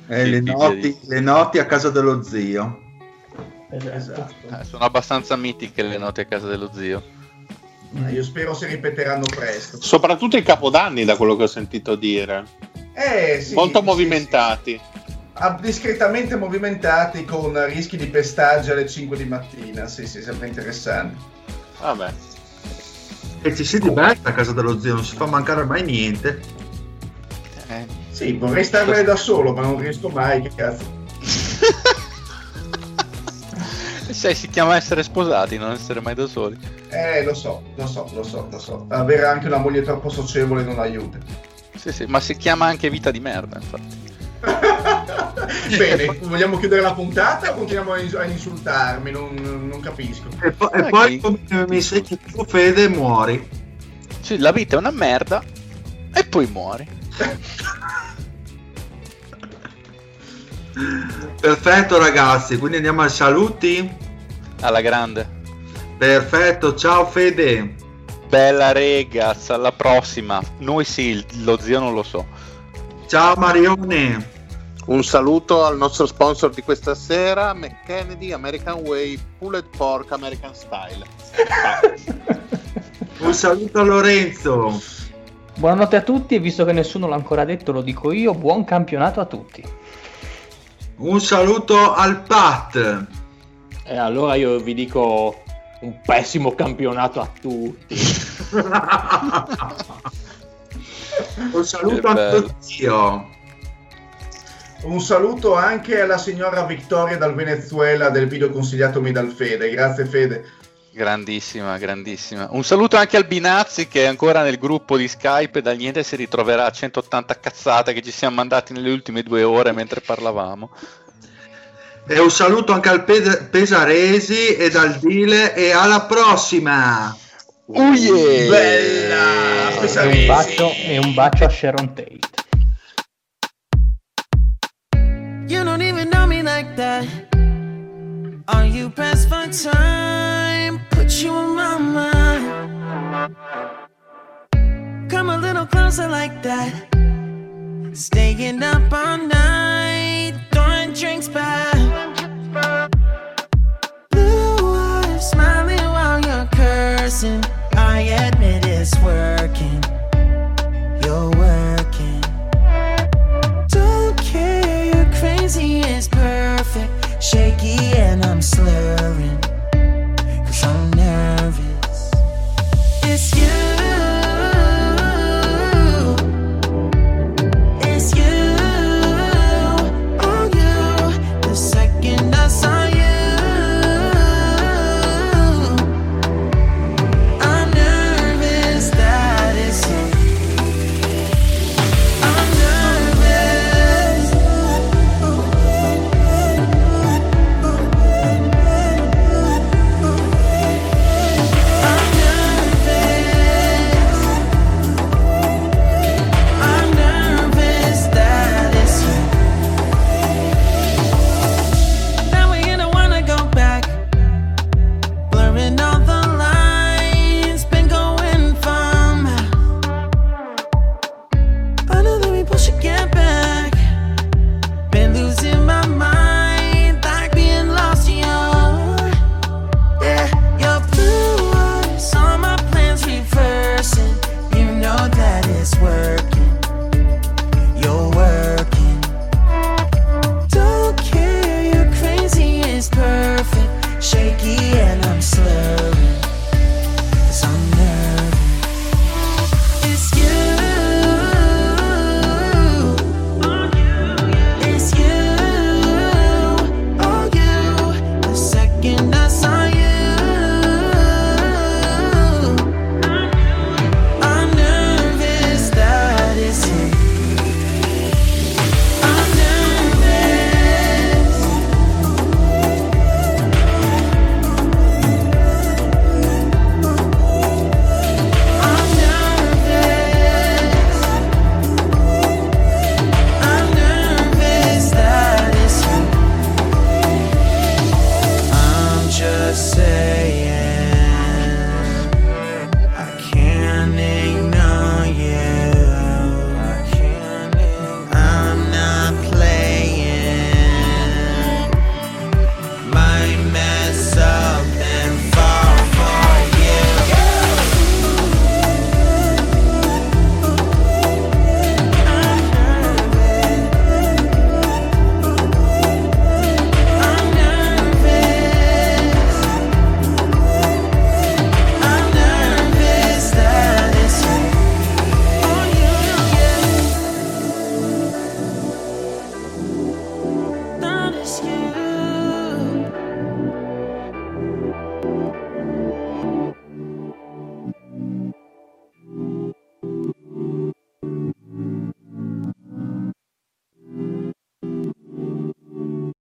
Eh, le, noti, sì. le noti a casa dello zio. Esatto. Eh, sono abbastanza mitiche le note a casa dello zio. Ma Io spero si ripeteranno presto. Soprattutto i capodanni, da quello che ho sentito dire. Eh, sì, Molto sì, movimentati. sì. Ah, discretamente movimentati con rischi di pestaggio alle 5 di mattina. Sì, sì, sempre interessante. Vabbè. E ci si diverte a casa dello zio, non si fa mancare mai niente. Eh, Sì, vorrei starmene da solo, ma non riesco mai. Che cazzo. Sai, si chiama essere sposati, non essere mai da soli. Eh, lo so, lo so, lo so, lo so. Avere anche una moglie troppo socievole non aiuta. Sì, sì, ma si chiama anche vita di merda, infatti. Bene, vogliamo chiudere la puntata o continuiamo a, ins- a insultarmi? Non, non capisco. E, po- e poi come mi sei tu Fede muori. Sì, la vita è una merda e poi muori. Perfetto ragazzi, quindi andiamo ai saluti. Alla grande. Perfetto, ciao Fede. Bella regas, alla prossima. Noi sì, lo zio non lo so. Ciao Marione. Un saluto al nostro sponsor di questa sera, McKennedy American Way Pulled Pork American Style. Un saluto a Lorenzo. Buonanotte a tutti e visto che nessuno l'ha ancora detto lo dico io, buon campionato a tutti. Un saluto al Pat. E allora io vi dico un pessimo campionato a tutti. Un saluto a tuo zio. Un saluto anche alla signora Vittoria dal Venezuela del video consigliatomi dal Fede. Grazie Fede. Grandissima, grandissima. Un saluto anche al Binazzi che è ancora nel gruppo di Skype e dal niente si ritroverà a 180 cazzate che ci siamo mandati nelle ultime due ore mentre parlavamo. E un saluto anche al Pe- Pesaresi e dal Dile e alla prossima. Oh yeah! Bella! E Pesaresi. un bacio, e un bacio a Sharon Tate. You don't even know me like that. Are you pressed for time? Put you in my mind. Come a little closer like that. Staying up all night, throwing drinks back.